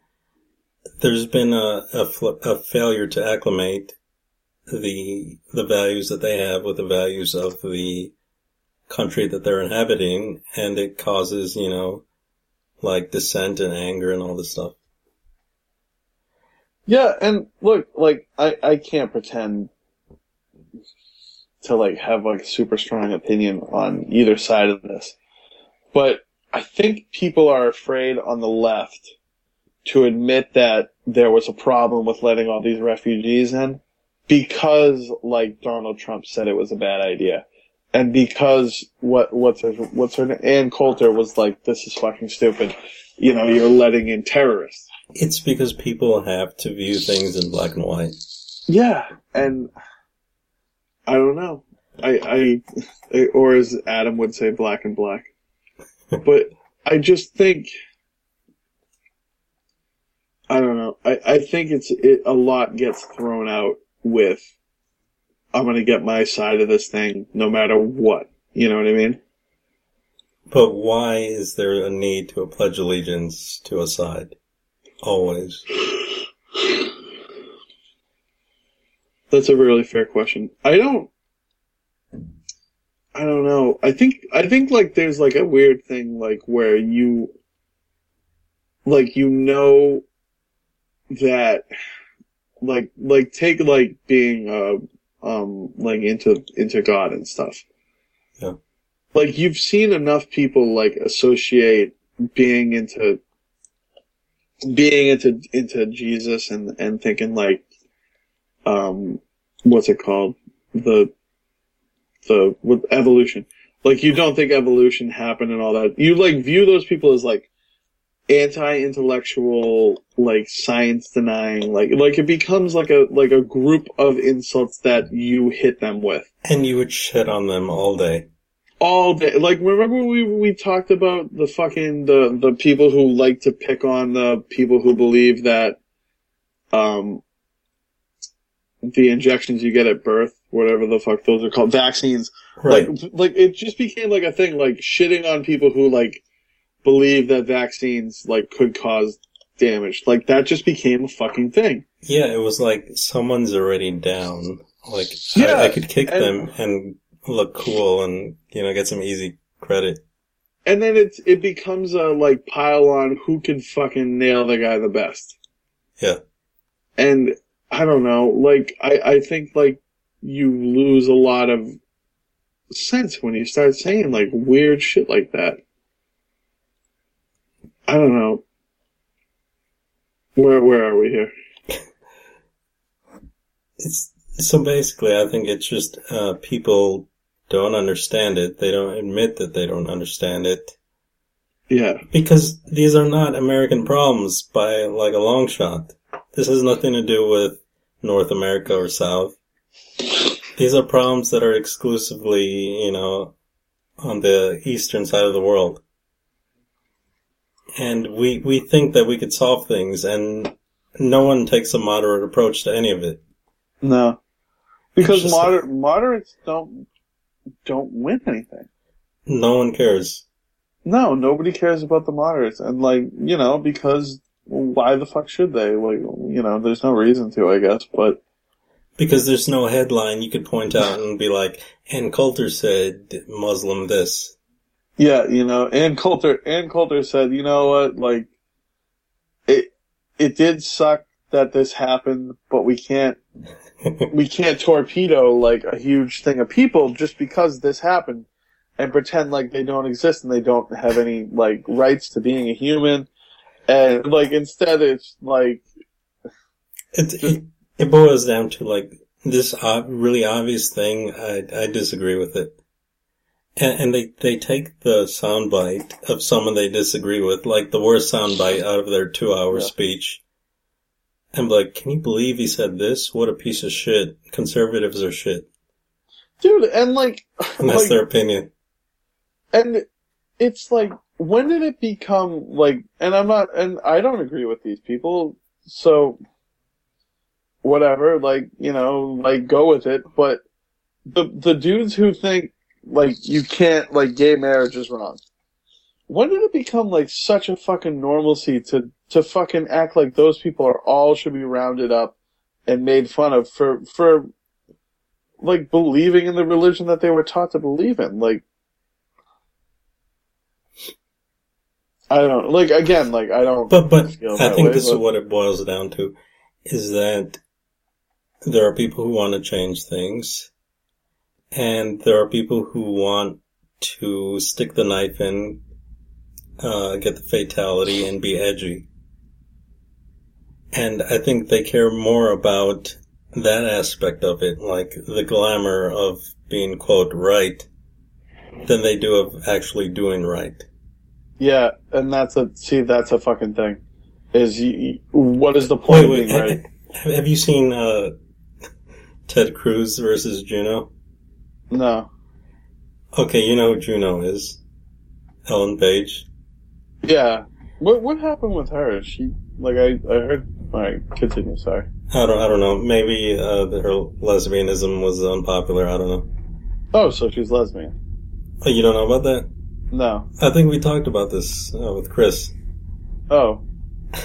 there's been a, a, fl- a failure to acclimate the the values that they have with the values of the country that they're inhabiting, and it causes you know like dissent and anger and all this stuff. Yeah, and look, like I, I can't pretend to like have like a super strong opinion on either side of this. But I think people are afraid on the left to admit that there was a problem with letting all these refugees in because like Donald Trump said it was a bad idea. And because what what's her what's her name Ann Coulter was like, This is fucking stupid. You know, you're letting in terrorists. It's because people have to view things in black and white. Yeah, and I don't know. I, I, or as Adam would say, black and black. but I just think, I don't know. I, I think it's it, a lot gets thrown out with. I'm gonna get my side of this thing, no matter what. You know what I mean? But why is there a need to pledge allegiance to a side? Always. That's a really fair question. I don't. I don't know. I think I think like there's like a weird thing like where you like you know that like like take like being uh um like into into God and stuff. Yeah. Like you've seen enough people like associate being into being into into Jesus and and thinking like um what's it called the the with evolution like you don't think evolution happened and all that you like view those people as like anti-intellectual like science denying like like it becomes like a like a group of insults that you hit them with And you would shit on them all day. all day. Like, remember we we talked about the fucking the the people who like to pick on the people who believe that, um, the injections you get at birth, whatever the fuck those are called, vaccines. Right. Like, like it just became like a thing, like shitting on people who like believe that vaccines like could cause damage. Like that just became a fucking thing. yeah, it was like someone's already down Like, Yeah, I, I could kick and- them and look cool and, you know, get some easy credit. And then it's it becomes a like pile on who can fucking nail the guy the best. Yeah. And I don't know, like I, I think like you lose a lot of sense when you start saying like weird shit like that. I don't know. Where where are we here? It's, so basically, I think it's just, uh, people don't understand it. They don't admit that they don't understand it. Yeah. Because these are not American problems by like a long shot. This has nothing to do with North America or South. These are problems that are exclusively, you know, on the eastern side of the world. And we, we think that we could solve things and no one takes a moderate approach to any of it. No. Because moder- moderates don't don't win anything. No one cares. No, nobody cares about the moderates, and like you know, because why the fuck should they? Like you know, there's no reason to, I guess. But Because there's no headline you could point out and be like, Ann Coulter said Muslim this. Yeah, you know, Ann Coulter, Ann Coulter said, you know what, like it, it did suck that this happened, but we can't, we can't torpedo like a huge thing of people just because this happened and pretend like they don't exist and they don't have any like rights to being a human. And like instead it's like It, it, it boils down to like this uh, really obvious thing. I, I disagree with it. And, and they, they take the soundbite of someone they disagree with, like the worst soundbite out of their two hour Yeah. speech. And be like, can you believe he said this? What a piece of shit. Conservatives are shit. dude, and like, And that's like their opinion. and it's like when did it become like and i'm not and i don't agree with these people so whatever like you know like go with it but the the dudes who think like you can't like gay marriage is wrong when did it become like such a fucking normalcy to to fucking act like those people are all should be rounded up and made fun of for for like believing in the religion that they were taught to believe in like I don't know. Like again, like I don't. But, but I think way, this is what it boils down to, is that there are people who want to change things, and there are people who want to stick the knife in, uh, get the fatality and be edgy. And I think they care more about that aspect of it, like the glamour of being quote right, than they do of actually doing right. Yeah, and that's a see. That's a fucking thing. Is you, what is the point Wait, of wait, right? have you seen uh, Ted Cruz versus Juno? No. Okay, you know who Juno is. Ellen Page. Yeah. What what happened with her? She like I I heard. All right, continue. Sorry. I don't, I don't know. Maybe uh, her lesbianism was unpopular. I don't know. Oh, so she's lesbian. Oh, you don't know about that? No. I think we talked about this uh, with Chris. Oh.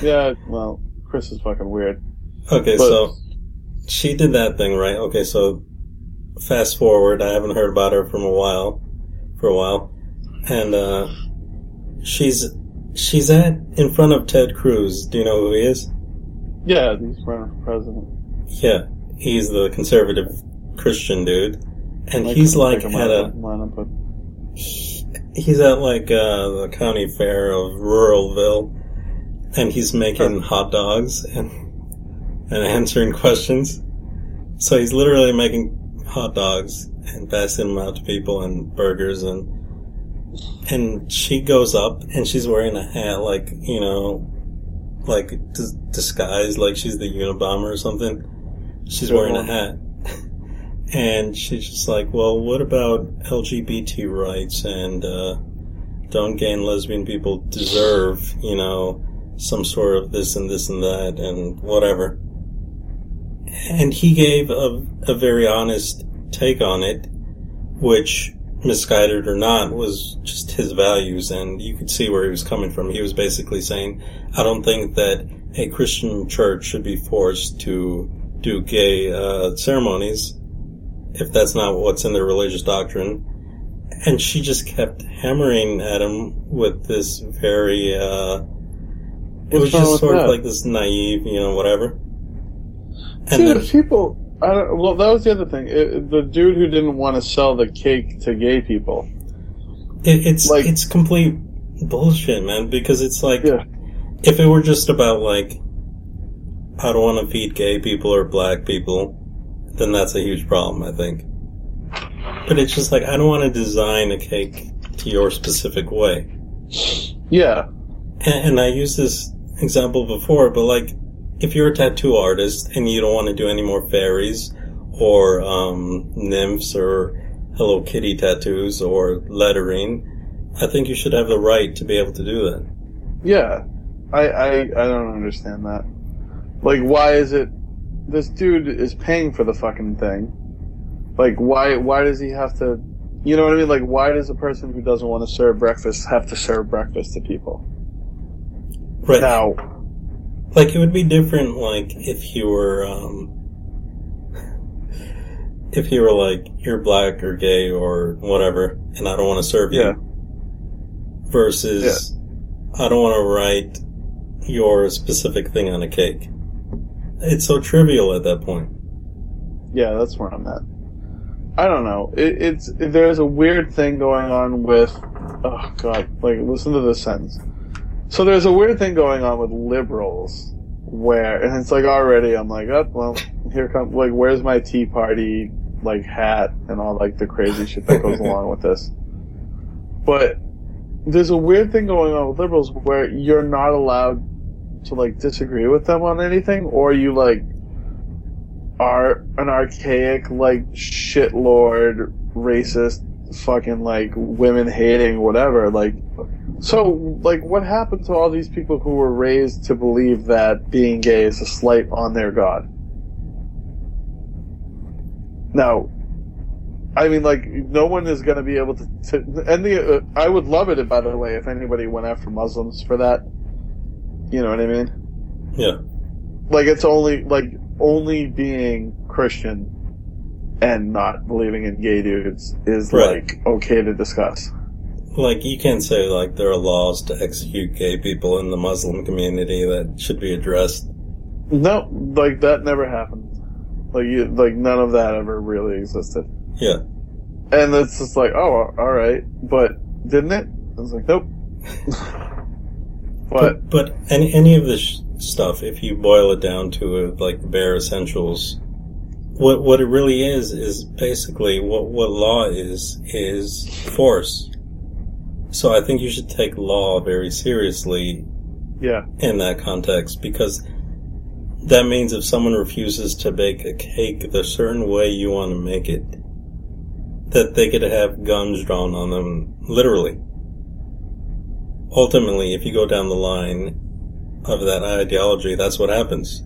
Yeah. Well, Chris is fucking weird. Okay, But- so she did that thing, right? Okay, so fast forward. I haven't heard about her from a while, for a while, and uh, she's she's at in front of Ted Cruz. Do you know who he is? Yeah, he's running for president. Yeah, he's the conservative Christian dude, and I he's like at a line up, but he's at like uh, the county fair of Ruralville, and he's making hot dogs and and answering questions. So he's literally making hot dogs and passing them out to people and burgers and and she goes up and she's wearing a hat like you know like dis- disguised like she's the Unabomber or something. She's Good wearing a hat. And she's just like, well, what about LGBT rights and, uh, don't gay and lesbian people deserve, you know, some sort of this and this and that and whatever. And he gave a, a very honest take on it, which, misguided or not, was just his values and you could see where he was coming from. He was basically saying, I don't think that a Christian church should be forced to do gay, uh, ceremonies if that's not what's in their religious doctrine. And she just kept hammering at him with this very, uh, it was just sort of like this naive, you know, whatever. And See, then, the people. I don't, well, that was the other thing. It, the dude who didn't want to sell the cake to gay people. it, it's, like- it's complete bullshit, man, because it's like, Yeah. if it were just about like, I don't want to feed gay people or black people, then that's a huge problem, I think. But it's just like, I don't want to design a cake to your specific way. Yeah. And, and I used this example before, but like, if you're a tattoo artist and you don't want to do any more fairies or um, nymphs or Hello Kitty tattoos or lettering, I think you should have the right to be able to do that. Yeah. I, I, I don't understand that. Like, why is it. This dude is paying for the fucking thing. Like, why, why does he have to. You know what I mean? Like, why does a person who doesn't want to serve breakfast have to serve breakfast to people? Right Now, Like it would be different, like if you were, um, if you were like you're black or gay or whatever, and I don't want to serve yeah. you, versus I don't want to write your specific thing on a cake. It's so trivial at that point. Yeah, that's where I'm at. I don't know. It, it's there's a weird thing going on with. Oh God! Like, listen to this sentence. So there's a weird thing going on with liberals, where and it's like already I'm like, oh well, here comes, like, where's my Tea Party like hat and all like the crazy shit that goes along with this. But there's a weird thing going on with liberals where you're not allowed to like disagree with them on anything, or you like are an archaic, like shitlord, racist, fucking like women hating, whatever. Like, so like, what happened to all these people who were raised to believe that being gay is a slight on their god? Now, I mean, like, no one is going to be able to. to and the, uh, I would love it, by the way, if anybody went after Muslims for that. You know what I mean? Yeah. like it's only like only being Christian and not believing in gay dudes is Right. like okay to discuss. Like you can't say like there are laws to execute gay people in the Muslim community that should be addressed. No, like that never happened. Like you, like none of that ever really existed. Yeah. And it's just like, oh, all right, but didn't it? I was like, nope. but But, but any, any of this stuff, if you boil it down to uh, like bare essentials, what what it really is is basically what what law is is force. So I think you should take law very seriously yeah, in that context because that means if someone refuses to bake a cake the certain way you want to make it, that they could have guns drawn on them, literally. Ultimately, if you go down the line of that ideology, that's what happens.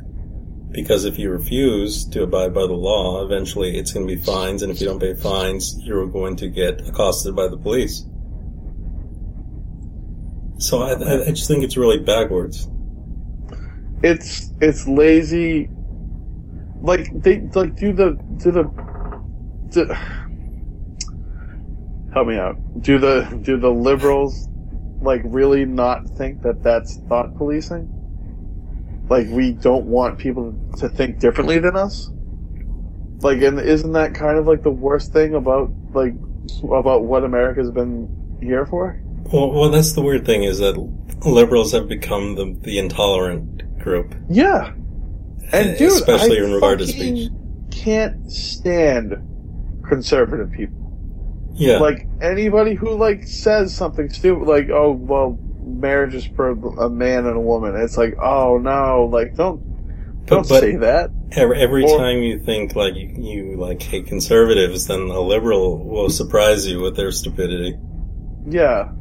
Because if you refuse to abide by the law, eventually it's going to be fines, and if you don't pay fines, you're going to get accosted by the police. So I, I just think it's really backwards. it's it's lazy. Like they like do the do the. Do, help me out. Do the do the liberals like really not think that that's thought policing? Like we don't want people to think differently than us? Like and isn't that kind of like the worst thing about like about what America's been here for? Well, well, that's the weird thing is that liberals have become the, the intolerant group, Yeah. And eh, dude, especially I in regard to speech. Can't stand conservative people. Yeah, Like anybody who like says something stupid, like "Oh, well, marriage is for a man and a woman." It's like, "Oh no!" Like don't don't but- say that. every, every or- time you think like you, you like hate conservatives, then a liberal will surprise you with their stupidity. Yeah,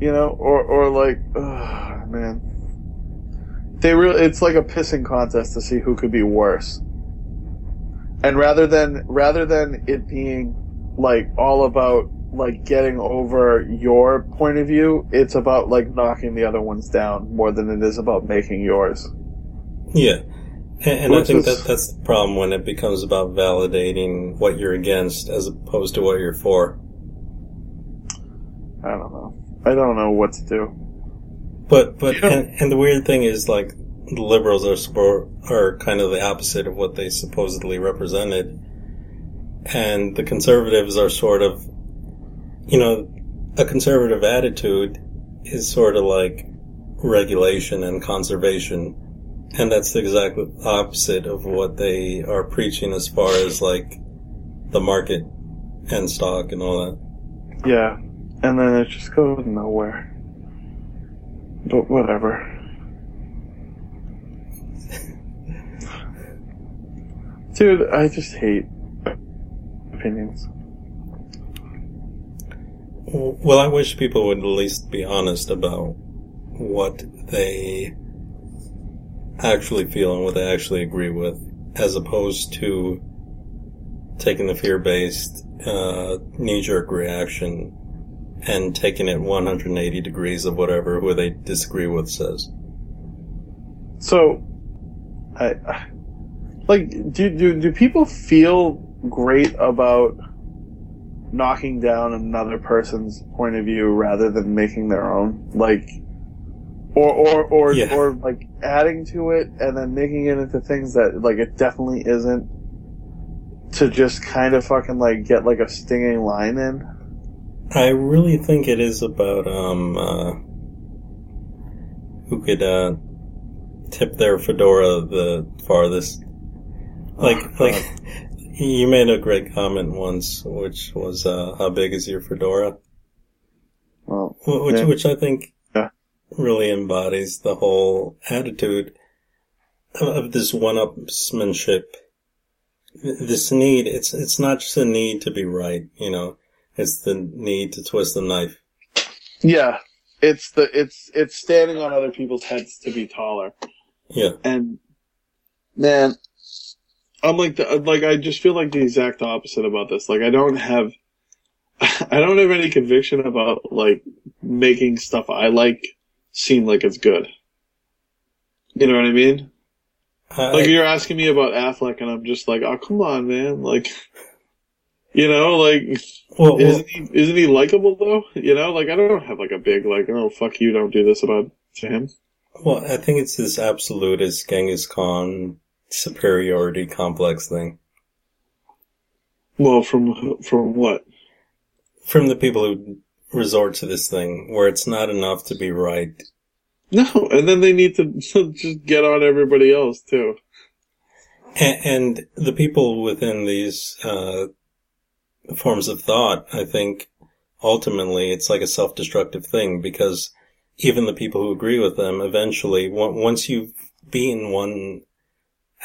you know, or or like, ugh, man, they really. It's like a pissing contest to see who could be worse. And rather than rather than it being like all about like getting over your point of view, it's about like knocking the other ones down more than it is about making yours. Yeah, And, and I think is- that that's the problem when it becomes about validating what you're against as opposed to what you're for. I don't know. I don't know what to do. But but Yeah. and, and the weird thing is like the liberals are are kind of the opposite of what they supposedly represented, and the conservatives are sort of, you know, a conservative attitude is sort of like regulation and conservation, and that's the exact opposite of what they are preaching as far as like the market and stock and all that. Yeah, and then it just goes nowhere. But whatever. Dude, I just hate opinions. Well, I wish people would at least be honest about what they actually feel and what they actually agree with, as opposed to taking the fear-based uh, knee-jerk reaction and taking it 180 degrees of whatever who they disagree with says. So, I like do do do people feel great about knocking down another person's point of view rather than making their own? Like, or or or Yeah. or like adding to it and then making it into things that like it definitely isn't. To just kind of fucking like get like a stinging line in. I really think it is about um uh, who could uh, tip their fedora the farthest. Like Oh, like you made a great comment once, which was uh, how big is your fedora? Well, Which Yeah. which I think Yeah. really embodies the whole attitude of, this one-upsmanship. This need it's it's not just a need to be right, you know. It's the need to twist the knife. yeah, it's the it's it's standing on other people's heads to be taller. Yeah. and man, I'm like the like I just feel like the exact opposite about this. Like I don't have, I don't have any conviction about like making stuff I like seem like it's good. You know what I mean? I- Like you're asking me about Affleck, and I'm just like, oh come on, man, like. You know, like well, isn't he isn't he likable though? You know, like I don't have like a big like oh fuck you, don't do this about to him. Well, I think it's this absolutist Genghis Khan superiority complex thing Well, from from what? from the people who resort to this thing where it's not enough to be right. No, and then they need to just get on everybody else too. And, and the people within these uh, forms of thought, I think, ultimately it's like a self-destructive thing because even the people who agree with them, eventually, once you've been one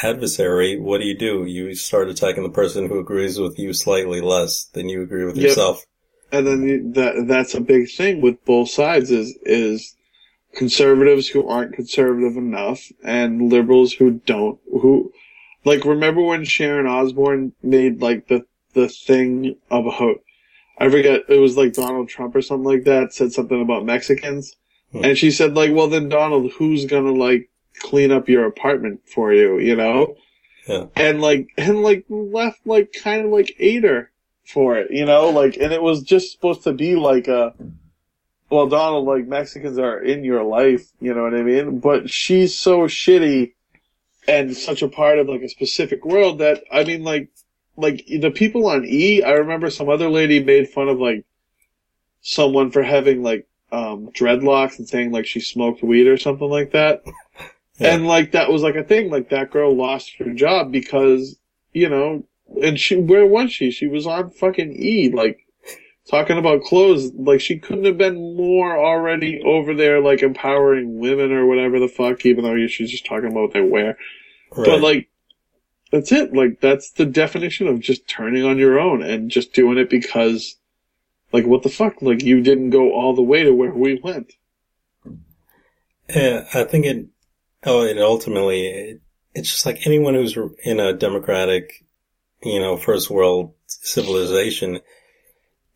adversary, what do you do? You start attacking the person who agrees with you slightly less than you agree with Yep. yourself. And then you, that that's a big thing with both sides is is conservatives who aren't conservative enough and liberals who don't who like remember when Sharon Osbourne made like the the thing about I forget it was like Donald Trump or something like that said something about Mexicans Hmm. and she said like well then Donald who's gonna like clean up your apartment for you you know? Yeah. and like and like left like kind of like ate her for it you know? Like and it was just supposed to be like a well Donald like Mexicans are in your life you know what I mean? But she's so shitty and such a part of like a specific world that I mean like like the people on E I remember some other lady made fun of like someone for having like um dreadlocks and saying like she smoked weed or something like that Yeah. and like that was like a thing like that girl lost her job because you know and she where was she she was on fucking E like talking about clothes like she couldn't have been more already over there like empowering women or whatever the fuck even though she's just talking about what they wear Right. but like, that's it. Like that's the definition of just turning on your own and just doing it because, like, what the fuck? Like you didn't go all the way to where we went. Yeah, I think it. Oh, and ultimately, it, it's just like anyone who's in a democratic, you know, first world civilization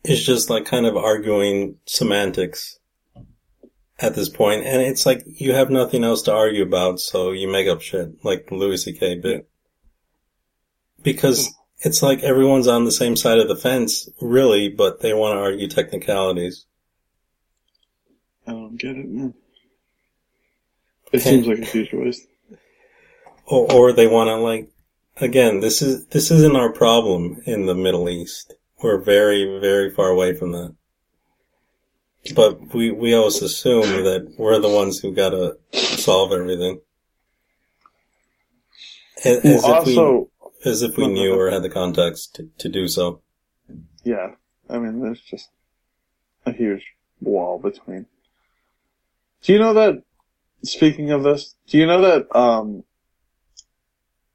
is just like kind of arguing semantics at this point, and it's like you have nothing else to argue about, so you make up shit like the Louis C.K. bit. Because it's like everyone's on the same side of the fence, really, but they want to argue technicalities. I don't get it, man. It seems like a huge waste. Or, or they want to like, again, this is, this isn't our problem in the Middle East. We're very, very far away from that. But we, we always assume that we're the ones who gotta solve everything. As, as Well, if we, also, as if we knew or had the context to, to do so. yeah, I mean, there's just a huge wall between. Do you know that, speaking of this, do you know that, um,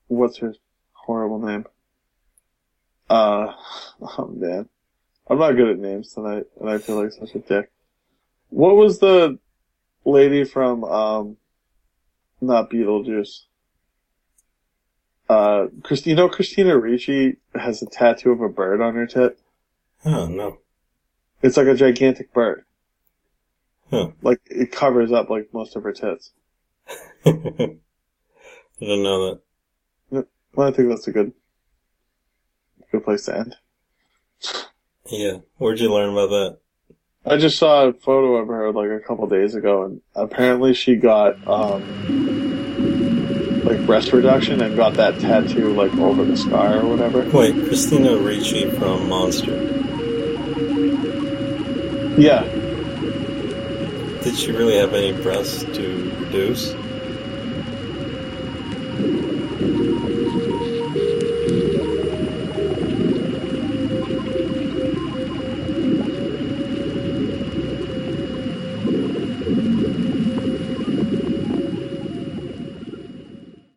what's her horrible name? Uh, oh man. I'm not good at names tonight, and I feel like such a dick. What was the lady from, um, not Beetlejuice? Uh, Christi- you know Christina Ricci has a tattoo of a bird on her tit? Oh, no. It's like a gigantic bird. Huh. Like, it covers up like most of her tits. I didn't know that. Well, I think that's a good, good place to end. Yeah. Where'd you learn about that? I just saw a photo of her like a couple days ago, and apparently she got um, like breast reduction and got that tattoo like over the scar or whatever. Wait, Christina Ricci from Monster. Yeah, Did she really have any breasts to reduce?